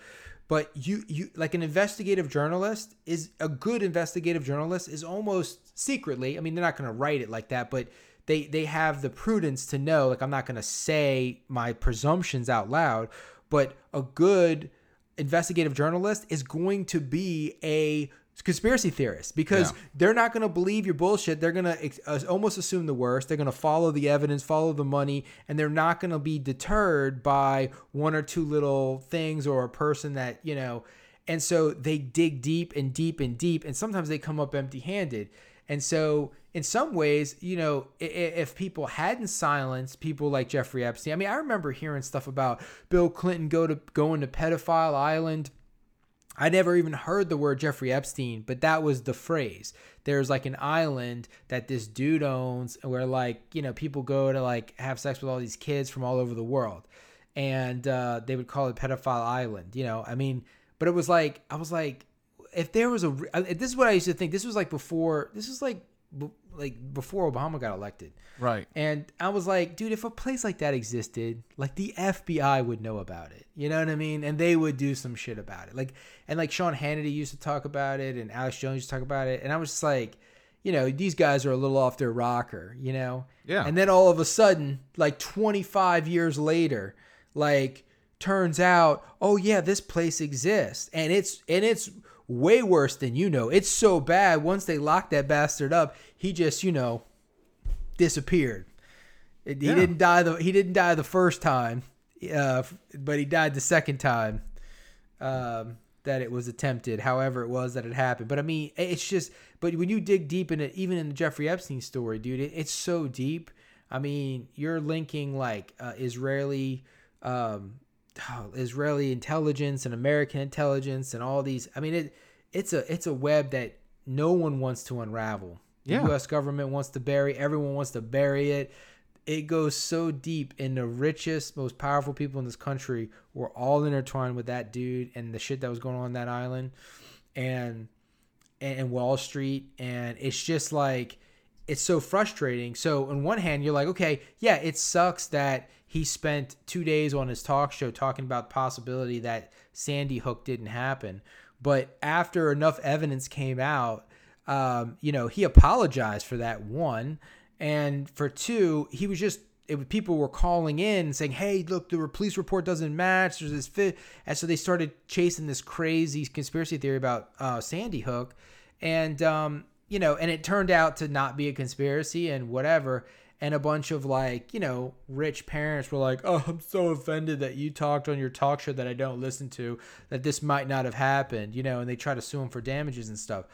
But you you like an investigative journalist is a good investigative journalist is almost secretly. I mean, they're not going to write it like that, but they they have the prudence to know like I'm not going to say my presumptions out loud. But a good investigative journalist is going to be a conspiracy theorists because Yeah. they're not going to believe your bullshit. They're going to uh, almost assume the worst. They're going to follow the evidence, follow the money, and they're not going to be deterred by one or two little things or a person that, you know, and so they dig deep and deep and deep, and sometimes they come up empty handed. And so, in some ways, you know, if people hadn't silenced people like Jeffrey Epstein, I mean, I remember hearing stuff about Bill Clinton go to going to pedophile island. I never even heard the word Jeffrey Epstein, but that was the phrase. There's like an island that this dude owns where like, you know, people go to like have sex with all these kids from all over the world. And uh, they would call it pedophile island, you know. I mean, but it was like I was like if there was a this is what I used to think. This was like before this was like like before Obama got elected. Right. And I was like, dude, if a place like that existed, like the FBI would know about it. You know what I mean? And they would do some shit about it. Like, and like Sean Hannity used to talk about it, and Alex Jones used to talk about it. And I was just like, you know, these guys are a little off their rocker, you know? Yeah. And then all of a sudden, like 25 years later, like turns out, oh yeah, this place exists, and it's and it's way worse than you know. It's so bad. Once they locked that bastard up, he just, you know, disappeared. He Yeah. didn't die the he didn't die the first time, uh, but he died the second time um, that it was attempted. However, it was that it happened. But I mean, it's just. But when you dig deep in it, even in the Jeffrey Epstein story, dude, it, it's so deep. I mean, you're linking like uh, Israeli. Um, Oh, Israeli intelligence and American intelligence and all these. I mean, it it's a it's a web that no one wants to unravel. The Yeah. U.S. government wants to bury. Everyone wants to bury it. It goes so deep, and the richest, most powerful people in this country were all intertwined with that dude and the shit that was going on on that island, and and Wall Street, and it's just like it's so frustrating. So on one hand, you're like, okay, yeah, it sucks that he spent two days on his talk show talking about the possibility that Sandy Hook didn't happen. But after enough evidence came out, um, you know, he apologized for that one, and for two, he was just it people were calling in saying, "Hey, look, the police report doesn't match." There's this fit, and so they started chasing this crazy conspiracy theory about uh, Sandy Hook, and um, you know, and it turned out to not be a conspiracy and whatever. And a bunch of like, you know, rich parents were like, "Oh, I'm so offended that you talked on your talk show that I don't listen to that this might not have happened," you know, and they try to sue him for damages and stuff.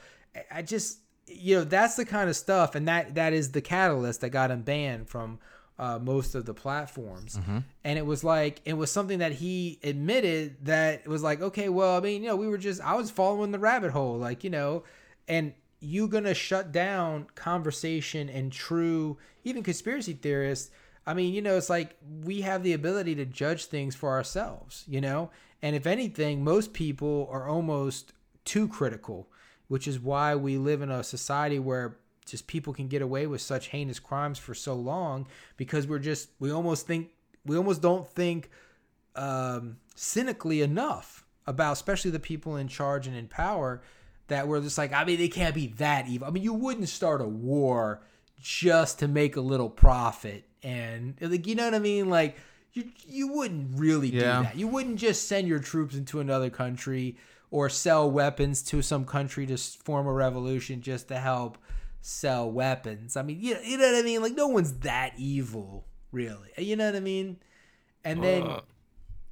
I- just, you know, that's the kind of stuff, and that that is the catalyst that got him banned from uh, most of the platforms. And it was like it was something that he admitted that it was like, okay, well, I mean, you know, we were just I was following the rabbit hole, like you know, and you gonna shut down conversation and true even conspiracy theorists. I mean, you know, it's like we have the ability to judge things for ourselves, you know? And if anything, most people are almost too critical, which is why we live in a society where just people can get away with such heinous crimes for so long because we're just we almost think we almost don't think um, cynically enough about especially the people in charge and in power that we're just like I mean they can't be that evil. I mean you wouldn't start a war just to make a little profit and like you know what I mean like you you wouldn't really Yeah. do that. You wouldn't just send your troops into another country or sell weapons to some country to form a revolution just to help sell weapons. I mean, you know, you know what I mean? Like no one's that evil, really. You know what I mean? And then uh,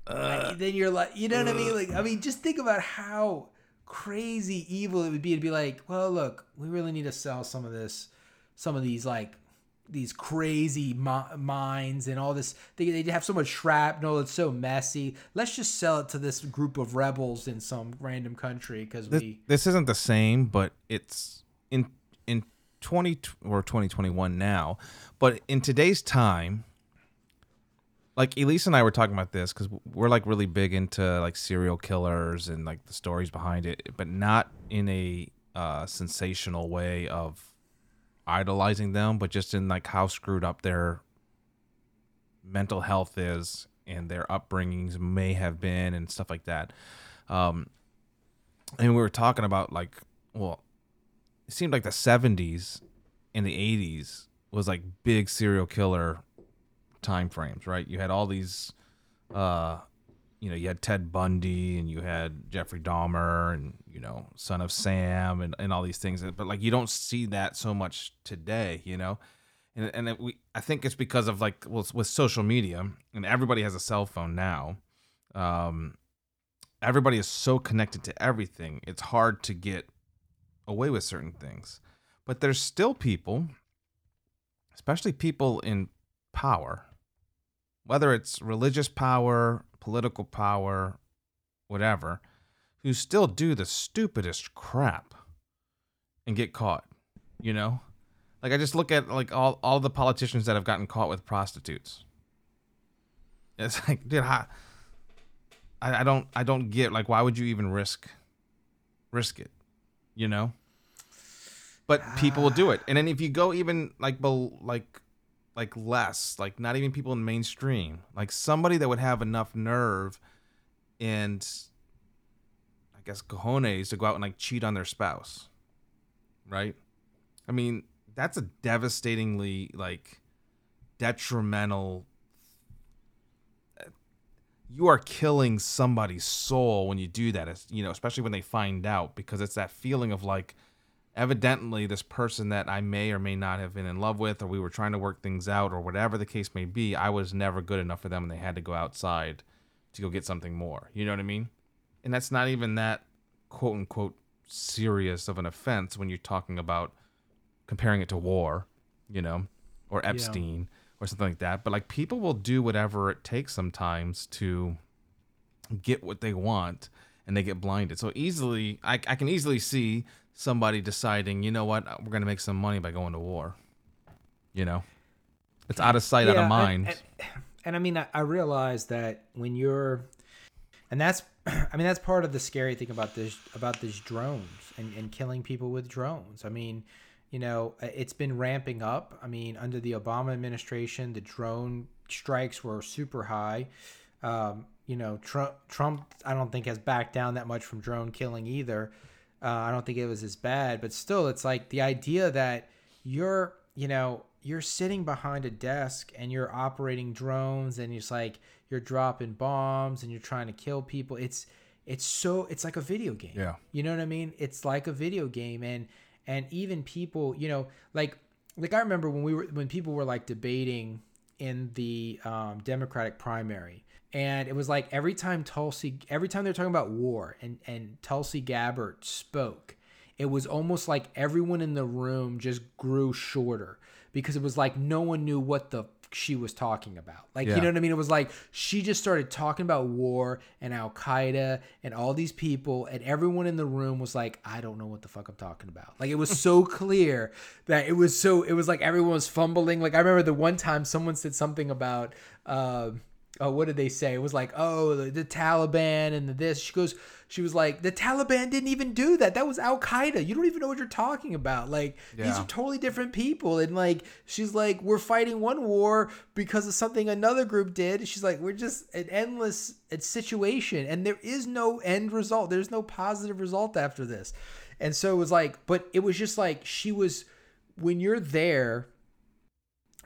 uh, like, then you're like, you know what I mean? Like I mean, just think about how crazy evil it would be to be like, well, look, we really need to sell some of this, some of these like these crazy mi- mines and all this. They, they have so much shrapnel. It's so messy. Let's just sell it to this group of rebels in some random country because we. this isn't the same, but it's in in twenty or twenty twenty one now. But in today's time, like Elise and I were talking about this because we're like really big into like serial killers and like the stories behind it, but not in a uh, sensational way of idolizing them, but just in like how screwed up their mental health is and their upbringings may have been and stuff like that. Um, and we were talking about like, well, it seemed like the '70s and the '80s was like big serial killer time frames, right? You had all these, uh, you know, you had Ted Bundy and you had Jeffrey Dahmer and you know, Son of Sam and, and all these things, but like you don't see that so much today, you know. And and it, we, I think it's because of like well, with social media and everybody has a cell phone now. Um, everybody is so connected to everything. It's hard to get away with certain things. But there's still people, especially people in power, whether it's religious power, political power, whatever, who still do the stupidest crap and get caught, you know? Like I just look at like all all the politicians that have gotten caught with prostitutes. It's like, dude, I, I don't I don't get like why would you even risk risk it, you know? But people will do it, and then if you go even like like like less, like not even people in mainstream, like somebody that would have enough nerve and I guess cojones to go out and like cheat on their spouse, right? I mean, that's a devastatingly like detrimental you are killing somebody's soul when you do that you know especially when they find out because it's that feeling of like evidently this person that i may or may not have been in love with or we were trying to work things out or whatever the case may be i was never good enough for them and they had to go outside to go get something more you know what i mean and that's not even that quote unquote serious of an offense when you're talking about comparing it to war, you know, or Epstein or something like that. But like people will do whatever it takes sometimes to get what they want and they get blinded. So easily, I, I can easily see somebody deciding, you know what, we're going to make some money by going to war. You know, it's out of sight, out Yeah, of and- mind. And, and I mean, I, I realize that when you're, and that's, I mean, that's part of the scary thing about this about these drones and, and killing people with drones. I mean, you know, it's been ramping up. I mean, under the Obama administration, the drone strikes were super high. Um, you know, Trump, Trump, I don't think has backed down that much from drone killing either. Uh, I don't think it was as bad, but still, it's like the idea that you're, you know, you're sitting behind a desk and you're operating drones and it's like you're dropping bombs and you're trying to kill people. It's it's so it's like a video game. Yeah. You know what I mean? It's like a video game and and even people, you know, like like I remember when we were when people were like debating in the um, Democratic primary, and it was like every time Tulsi, every time they're talking about war, and and Tulsi Gabbard spoke, it was almost like everyone in the room just grew shorter because it was like no one knew what the she was talking about. Like you know what I mean? It was like she just started talking about war and Al Qaeda and all these people, and everyone in the room was like, I don't know what the fuck I'm talking about. Like it was so clear that it was so it was like everyone was fumbling. Like I remember the one time someone said something about um, uh, what did they say? It was like oh the, the Taliban and the this. She goes she was like the Taliban didn't even do that. That was Al Qaeda. You don't even know what you're talking about. Like these are totally different people. And like she's like we're fighting one war because of something another group did. She's like we're just an endless situation and there is no end result. There's no positive result after this. And so it was like but it was just like she was when you're there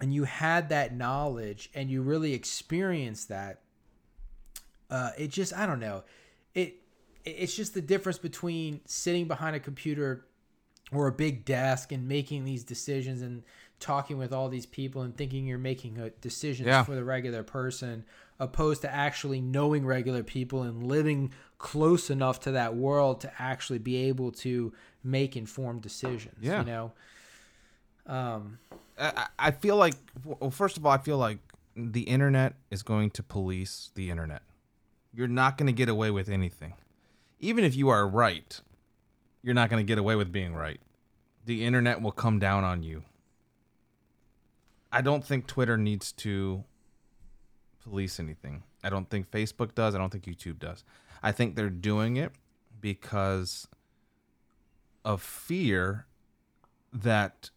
and you had that knowledge and you really experienced that uh it just i don't know it it's just the difference between sitting behind a computer or a big desk and making these decisions and talking with all these people and thinking you're making a decisions Yeah. for the regular person opposed to actually knowing regular people and living close enough to that world to actually be able to make informed decisions Yeah. you know um I, feel like, well, first of all, I feel like the internet is going to police the internet. You're not going to get away with anything. Even if you are right, you're not going to get away with being right. The internet will come down on you. I don't think Twitter needs to police anything. I don't think Facebook does. I don't think YouTube does. I think they're doing it because of fear that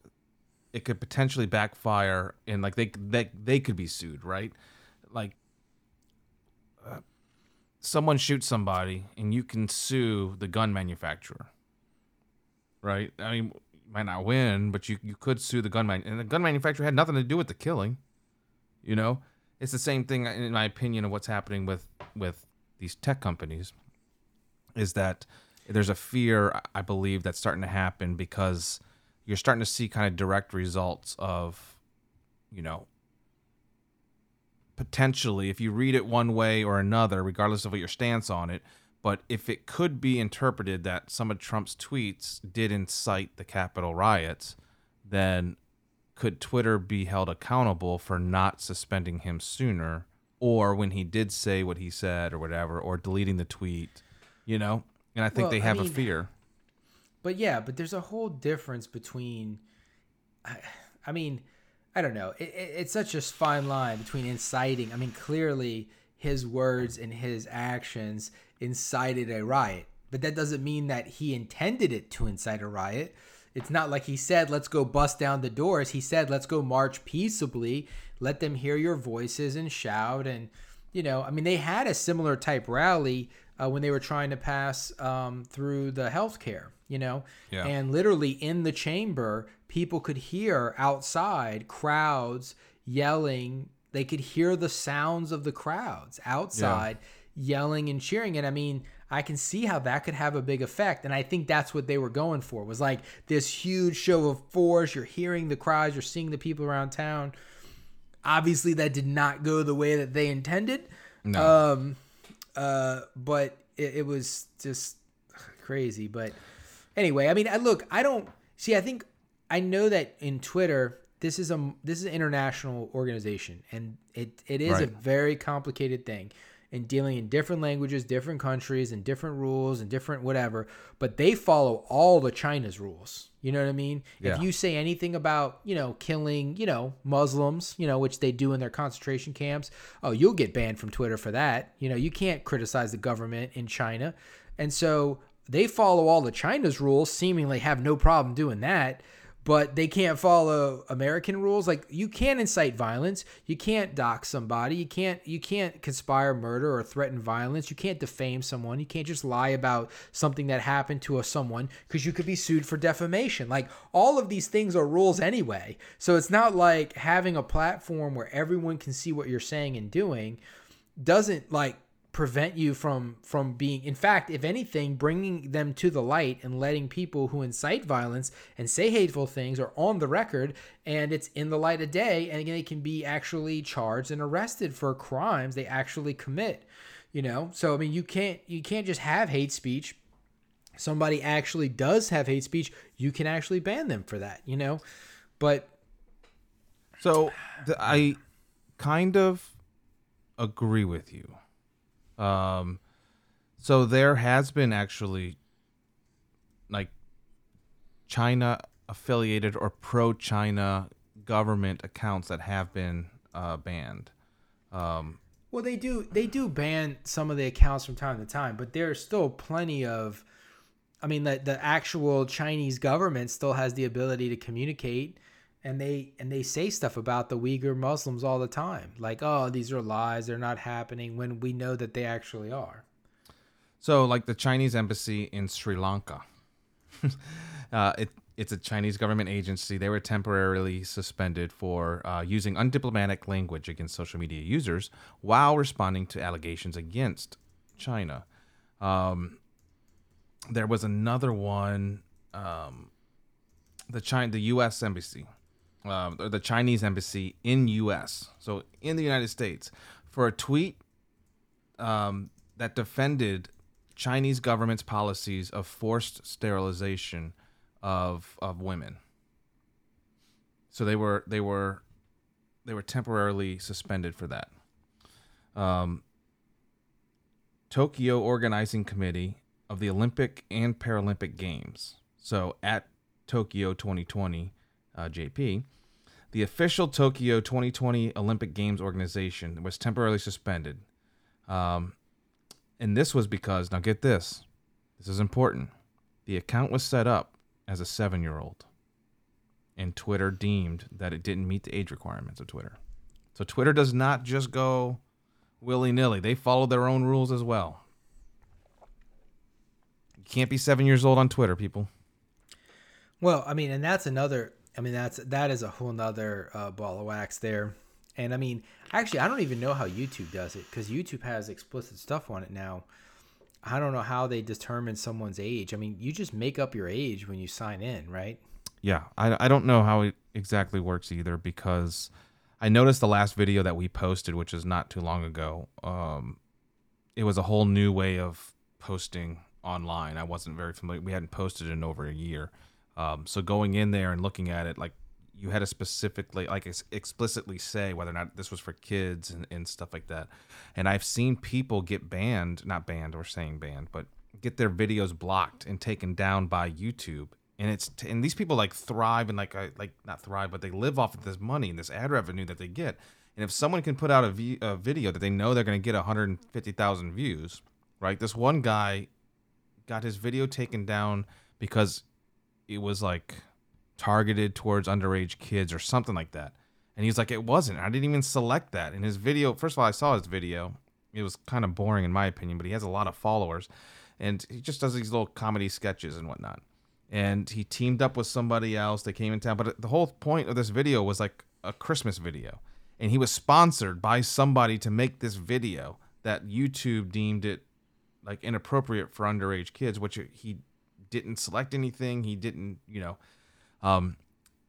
it could potentially backfire and like they they they could be sued, right? Like uh, someone shoots somebody and you can sue the gun manufacturer. Right? I mean, you might not win, but you you could sue the gun man and the gun manufacturer had nothing to do with the killing. You know? It's the same thing in my opinion of what's happening with with these tech companies is that there's a fear I believe that's starting to happen because you're starting to see kind of direct results of you know potentially if you read it one way or another regardless of what your stance on it but if it could be interpreted that some of Trump's tweets did incite the Capitol riots then could Twitter be held accountable for not suspending him sooner? Or when he did say what he said or whatever or deleting the tweet you know? And I think Well, they I have a fear But yeah, but there's a whole difference between. I, I mean, I don't know. It, it, it's such a fine line between inciting. I mean, clearly his words and his actions incited a riot, but that doesn't mean that he intended it to incite a riot. It's not like he said, let's go bust down the doors. He said, let's go march peaceably, let them hear your voices and shout. And, you know, I mean, they had a similar type rally uh, when they were trying to pass um, through the health care, you know? Yeah. And literally in the chamber, people could hear outside crowds yelling. They could hear the sounds of the crowds outside yelling and cheering. And I mean, I can see how that could have a big effect. And I think that's what they were going for was like this huge show of force. You're hearing the cries, you're seeing the people around town. Obviously, that did not go the way that they intended. No. Um, uh, but it, it was just crazy. But anyway, I mean, I look, I don't see. I think I know that in Twitter, this is a this is an international organization, and it it is a very complicated thing. In dealing in different languages, different countries, and different rules and different whatever, but they follow all the China's rules. You know what I mean? Yeah. If you say anything about, you know, killing, you know, Muslims, you know, which they do in their concentration camps, oh, you'll get banned from Twitter for that. You know, you can't criticize the government in China. And so they follow all the China's rules, seemingly have no problem doing that. but they can't follow American rules. Like you can't incite violence, you can't dock somebody, you can't you can't conspire murder or threaten violence, you can't defame someone, you can't just lie about something that happened to a someone because you could be sued for defamation. Like all of these things are rules anyway. So it's not like having a platform where everyone can see what you're saying and doing doesn't like prevent you from from being in fact if anything bringing them to the light and letting people who incite violence and say hateful things are on the record and it's in the light of day and again, they can be actually charged and arrested for crimes they actually commit you know? So i mean you can't you can't just have hate speech. Somebody actually does have hate speech you can actually ban them for that you know? But So I kind of agree with you. Um, so there has been actually like China affiliated or pro China government accounts that have been uh, banned. Um, Well, they do they do ban some of the accounts from time to time, but there's still plenty of I mean the the actual Chinese government still has the ability to communicate and they and they say stuff about the Uyghur Muslims all the time. Like, "Oh, these are lies, they're not happening," when we know that they actually are. So, like the Chinese embassy in Sri Lanka, uh, it it's a Chinese government agency. They were temporarily suspended for uh, using undiplomatic language against social media users while responding to allegations against China. Um, there was another one, um, the China, the U.S. embassy, or the Chinese embassy in U.S. So in the United States, for a tweet um, that defended Chinese government's policies of forced sterilization of of women. So they were they were they were temporarily suspended for that. Um, Tokyo Organizing Committee of the Olympic and Paralympic Games. So at Tokyo 2020, uh, JP, the official Tokyo 2020 Olympic Games organization was temporarily suspended. Um, and this was because, now get this, this is important. The account was set up as a seven year old, and Twitter deemed that it didn't meet the age requirements of Twitter. So Twitter does not just go willy nilly, they follow their own rules as well. You can't be seven years old on Twitter, people. Well, I mean, and that's another. I mean, that's that is a whole nother uh, ball of wax there. And I mean, actually, I don't even know how YouTube does it because YouTube has explicit stuff on it now. I don't know how they determine someone's age. I mean, you just make up your age when you sign in, right? Yeah, I, I don't know how it exactly works either because I noticed the last video that we posted, which is not too long ago. Um, it was a whole new way of posting online. I wasn't very familiar. We hadn't posted in over a year. Um, so going in there and looking at it, like you had to specifically, like ex- explicitly say whether or not this was for kids and, and stuff like that. And I've seen people get banned, not banned or saying banned, but get their videos blocked and taken down by YouTube. And it's and these people like thrive and like I like not thrive, but they live off of this money and this ad revenue that they get. And if someone can put out a, v, a video that they know they're going to get 150,000 views, right? This one guy got his video taken down because it was like targeted towards underage kids or something like that. And he's like, it wasn't. I didn't even select that. In his video, first of all, I saw his video. It was kind of boring in my opinion, but he has a lot of followers. And he just does these little comedy sketches and whatnot. And he teamed up with somebody else. They came in town. But the whole point of this video was like a Christmas video. And he was sponsored by somebody to make this video that YouTube deemed it like inappropriate for underage kids, which he didn't select anything. He didn't, you know, um,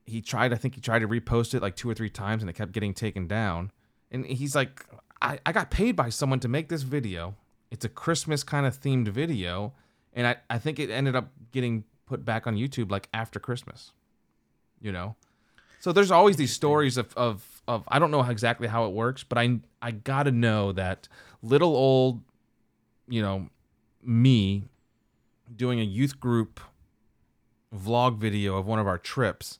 he tried. I think he tried to repost it like two or three times, and it kept getting taken down. And he's like, I, I got paid by someone to make this video. It's a Christmas kind of themed video, and I, I think it ended up getting put back on YouTube like after Christmas. You know, so there's always these stories of of of I don't know how exactly how it works, but I I gotta know that little old, you know, me doing a youth group vlog video of one of our trips,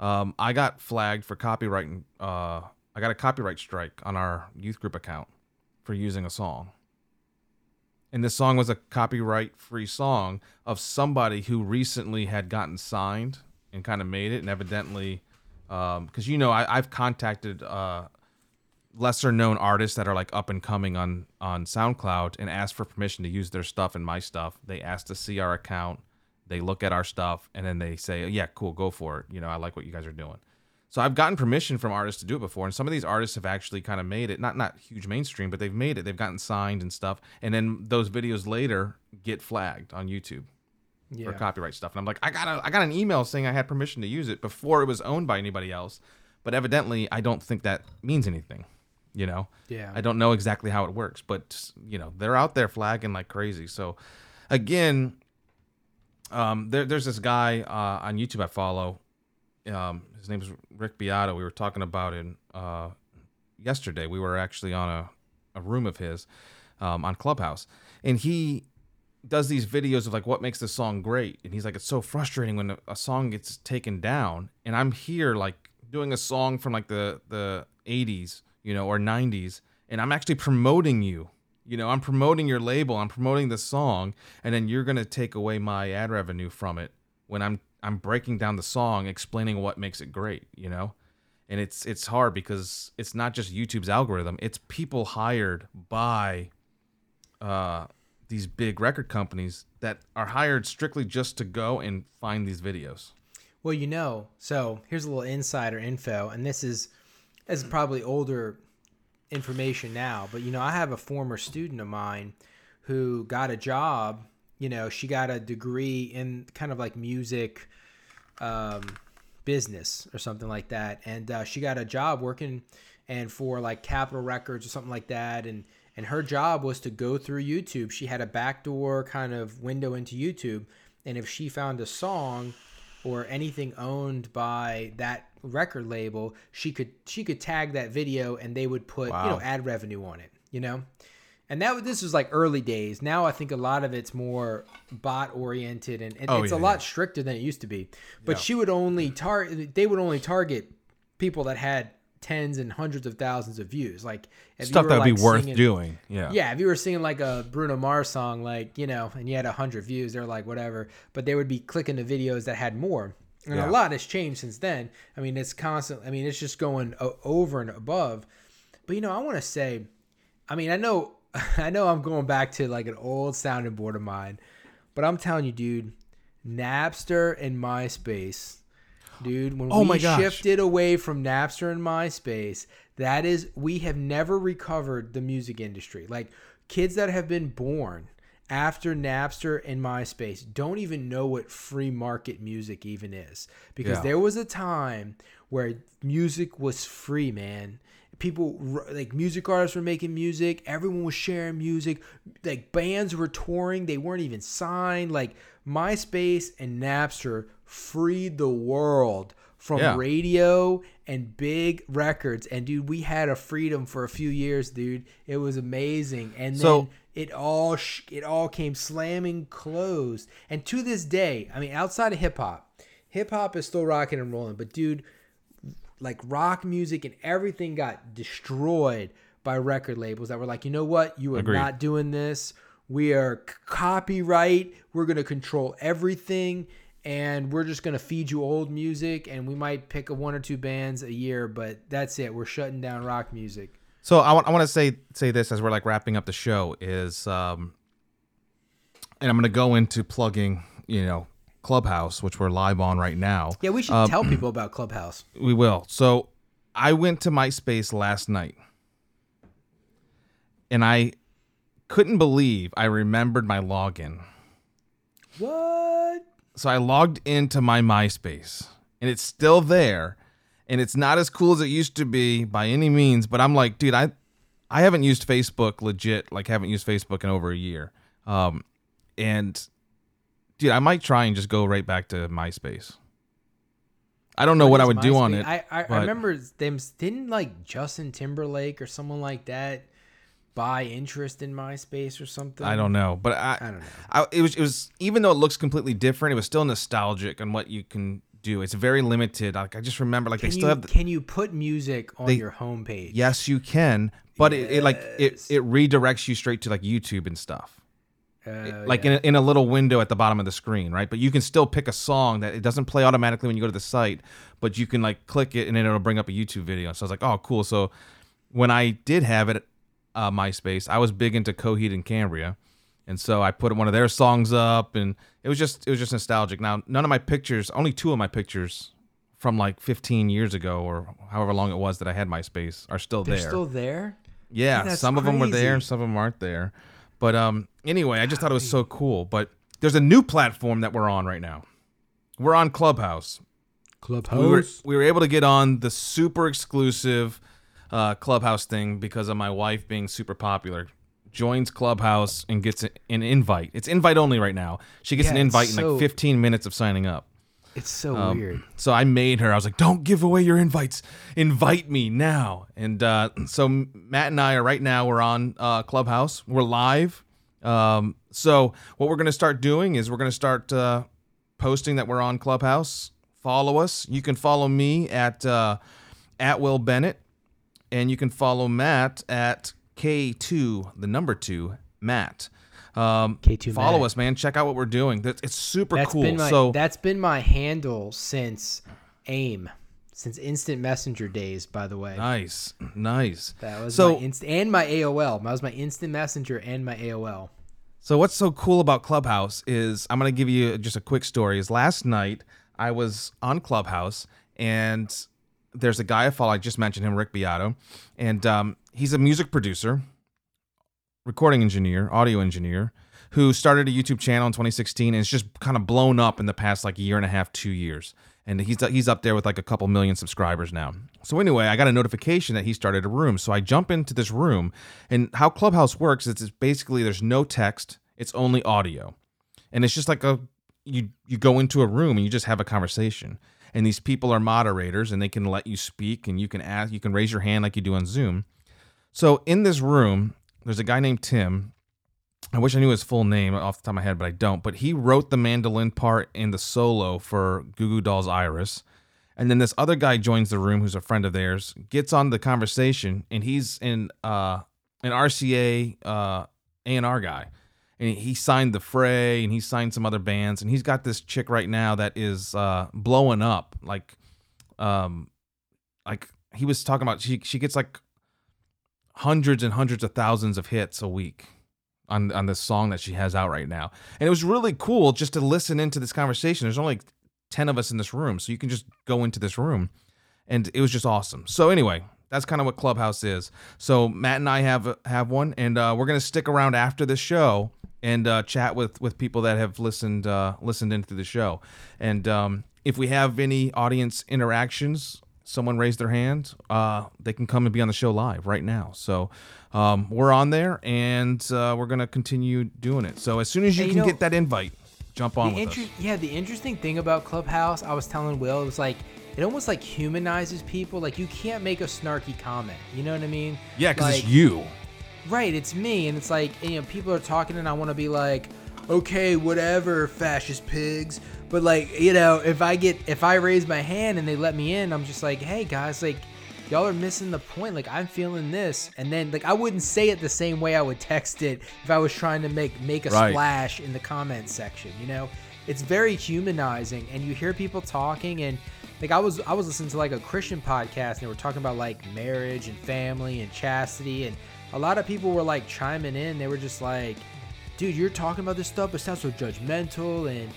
um, I got flagged for copyright. Uh, I got a copyright strike on our youth group account for using a song. And this song was a copyright free song of somebody who recently had gotten signed and kind of made it. And evidently, because you know, I, I've contacted uh, lesser known artists that are like up and coming on on SoundCloud and ask for permission to use their stuff and my stuff. They ask to see our account. They look at our stuff and then they say, "Yeah, cool, go for it." You know, I like what you guys are doing. So I've gotten permission from artists to do it before, and some of these artists have actually kind of made it. Not not huge mainstream, but they've made it. They've gotten signed and stuff, and then those videos later get flagged on YouTube for copyright stuff. And I'm like, I got a, I got an email saying I had permission to use it before it was owned by anybody else, but evidently I don't think that means anything. You know, Yeah. I don't know exactly how it works, but you know they're out there flagging like crazy. So again, um, there, there's this guy uh, on YouTube I follow. Um, his name is Rick Beato. We were talking about it uh, yesterday. We were actually on a, a room of his um, on Clubhouse, and he does these videos of like what makes the song great. And he's like, it's so frustrating when a, a song gets taken down, and I'm here like doing a song from like the the 80s, you know, or 90s, and I'm actually promoting you. You know, I'm promoting your label, I'm promoting the song, and then you're gonna take away my ad revenue from it when I'm I'm breaking down the song, explaining what makes it great. You know, and it's it's hard because it's not just YouTube's algorithm; it's people hired by uh, these big record companies that are hired strictly just to go and find these videos. Well, you know, so here's a little insider info, and this is is probably older information now, but you know, I have a former student of mine who got a job. You know, she got a degree in kind of like music um, business or something like that, and uh, she got a job working and for like Capitol Records or something like that, and and her job was to go through YouTube. She had a backdoor kind of window into YouTube, and if she found a song or anything owned by that record label, she could she could tag that video and they would put you know ad revenue on it, you know. And that this was like early days. Now I think a lot of it's more bot oriented and, and Oh, it's yeah, a lot yeah. stricter than it used to be. But she would only target they would only target people that had tens and hundreds of thousands of views. Like if Stuff were, that would be worth singing- doing. Yeah. yeah, if you were singing like a Bruno Mars song, like you know, and you had a hundred views, they're like whatever. But they would be clicking the videos that had more, and Yeah. a lot has changed since then. I mean, it's constant. I mean, it's just going over and above. But you know, I want to say, I mean, I know, I know, I'm going back to like an old sounding board of mine, but I'm telling you, dude, Napster and MySpace. Dude, when Oh we my gosh. shifted away from Napster and MySpace, that is, we have never recovered the music industry. Like kids that have been born after Napster and MySpace don't even know what free market music even is because Yeah. there was a time where music was free, man. People like music artists were making music, everyone was sharing music, like bands were touring, they weren't even signed. Like MySpace and Napster freed the world from Yeah. radio and big records. And dude, we had a freedom for a few years, dude. It was amazing. And then So- it all sh- it all came slamming closed. And to this day, I mean, outside of hip hop, hip hop is still rocking and rolling. But dude, like rock music and everything got destroyed by record labels that were like, you know what, you are Agreed. not doing this. We are copyright. We're gonna control everything, and we're just gonna feed you old music. And we might pick a one or two bands a year, but that's it. We're shutting down rock music. So I want I want to say say this as we're like wrapping up the show is um and I'm going to go into plugging, you know, Clubhouse, which we're live on right now. Yeah, we should Um, tell people about Clubhouse. We will. So I went to MySpace last night and I couldn't believe I remembered my login. What? So I logged into my MySpace and it's still there and it's not as cool as it used to be by any means, but I'm like, dude, I I haven't used Facebook legit, like haven't used Facebook in over a year. Um and dude, I might try and just go right back to MySpace. I don't know what I is would do on it. I, I, I remember them. Didn't like Justin Timberlake or someone like that buy interest in MySpace or something? I don't know, but I, I don't know. I, it was it was even though it looks completely different, it was still nostalgic on what you can do. It's very limited. Like I just remember, like Can they you still have. The, can you put music on They- your homepage? yes, you can, but it, it like it it redirects you straight to like YouTube and stuff. Oh, like in, a, in a little window at the bottom of the screen, right? But you can still pick a song that it doesn't play automatically when you go to the site, but you can like click it and then it'll bring up a YouTube video. So I was like, oh, cool. So when I did have it, uh, MySpace, I was big into Coheed and Cambria, and so I put one of their songs up, and it was just it was just nostalgic. Now none of my pictures, only two of my pictures from like 15 years ago or however long it was that I had MySpace are still there. They're there. still there. Yeah, that's some of them were there, and some of them aren't there. But um, anyway, I just thought it was so cool. But there's a new platform that we're on right now. We're on Clubhouse. Clubhouse. We were we were able to get on the super exclusive uh, Clubhouse thing because of my wife being super popular. Joins Clubhouse and gets an invite. It's invite only right now. She gets Yeah, an invite in so- like 15 minutes of signing up. it's so Um, weird. So I made her. I was like, "Don't give away your invites. Invite me now." And uh, so Matt and I are right now. We're on uh, Clubhouse. We're live. Um, so what we're gonna start doing is we're gonna start uh, posting that we're on Clubhouse. Follow us. You can follow me at uh, at Will Bennett, and you can follow Matt at K2, the number two, Matt. Um, K2 follow Matt. us, man. Check out what we're doing. That's it's super That's cool. been my so that's been my handle since AIM, since Instant Messenger days. By the way, Nice, nice. that was so. my inst- and my AOL. That was my Instant Messenger and my AOL. so what's so cool about Clubhouse is I'm gonna give you just a quick story. Is last night I was on Clubhouse and there's a guy I follow. I just mentioned him, Rick Beato, and um, he's a music producer, recording engineer, audio engineer, who started a YouTube channel in 2016 and it's just kind of blown up in the past like a year and a half, two years. And he's he's up there with like a couple million subscribers now. So anyway, I got a notification that he started a room. So I jump into this room, and how Clubhouse works is it's basically there's no text, it's only audio, and it's just like a you you go into a room and you just have a conversation. And these people are moderators, and they can let you speak, and you can ask, you can raise your hand like you do on Zoom. So in this room, there's a guy named Tim. I wish I knew his full name off the top of my head, but I don't. But he wrote the mandolin part in the solo for Goo Goo Dolls Iris. And then this other guy joins the room who's a friend of theirs, gets on the conversation, and he's in uh an RCA uh A&R guy. And he signed the Fray and he signed some other bands and he's got this chick right now that is uh blowing up like um like he was talking about she she gets like hundreds and hundreds of thousands of hits a week on on this song that she has out right now. And it was really cool just to listen into this conversation. There's only like 10 of us in this room, so you can just go into this room and it was just awesome. So anyway, that's kind of what Clubhouse is. So Matt and I have have one and uh, we're to stick around after the show and uh, chat with with people that have listened uh, listened into the show. And um, if we have any audience interactions, someone raised their hand, uh, they can come and be on the show live right now. So um, we're on there, and uh, we're gonna continue doing it. So as soon as you you can know- get that invite, jump on with inter- us. yeah, the interesting thing about Clubhouse, I was telling Will, it was like it almost like humanizes people. Like you can't make a snarky comment. You know what I mean? Yeah, because like, it's you. Right, it's me, and it's like you know people are talking, and I want to be like, okay, whatever, fascist pigs. But like you know, if I get if I raise my hand and they let me in, I'm just like, hey guys, like y'all are missing the point. Like I'm feeling this, and then like I wouldn't say it the same way I would text it if I was trying to make make a Right. splash in the comments section. You know, it's very humanizing, and you hear people talking and. Like I was, I was listening to like a Christian podcast, and they were talking about like marriage and family and chastity, and a lot of people were like chiming in. They were just like, "Dude, you're talking about this stuff, but it sounds so judgmental." And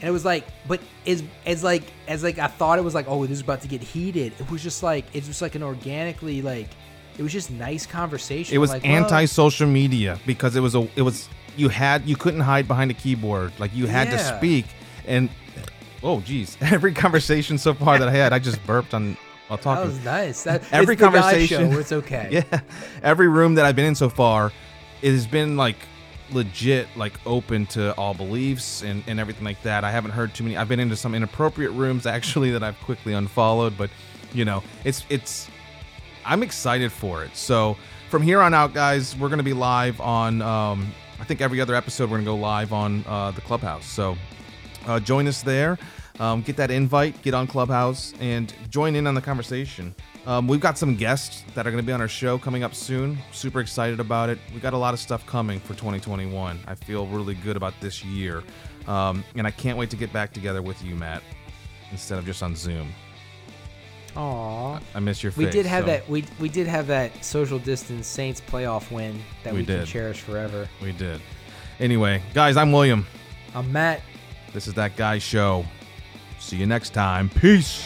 and it was like, but as as like as like I thought it was like, oh, this is about to get heated. It was just like it's just like an organically like, it was just nice conversation. It was like, anti-social media because it was a it was you had you couldn't hide behind a keyboard like you had to speak and oh geez every conversation so far that I had I just burped on while That talking was nice. That, every conversation it's okay. yeah every room that I've been in so far it has been like legit like open to all beliefs and, and everything like that I haven't heard too many I've been into some inappropriate rooms actually that I've quickly unfollowed but you know it's it's I'm excited for it. So from here on out, guys, we're gonna be live on. Um, I think every other episode we're gonna go live on uh, the clubhouse. So uh, join us there. Um, get that invite, get on Clubhouse, and join in on the conversation. Um, we've got some guests that are going to be on our show coming up soon. Super excited about it. We got a lot of stuff coming for 2021. I feel really good about this year, um, and I can't wait to get back together with you, Matt, instead of just on Zoom. Aw. I miss your face. We did have so that. We we did have that social distance Saints playoff win that We we, can cherish forever. We did. Anyway, guys, I'm William. I'm Matt. This is that guy show. See you next time. Peace.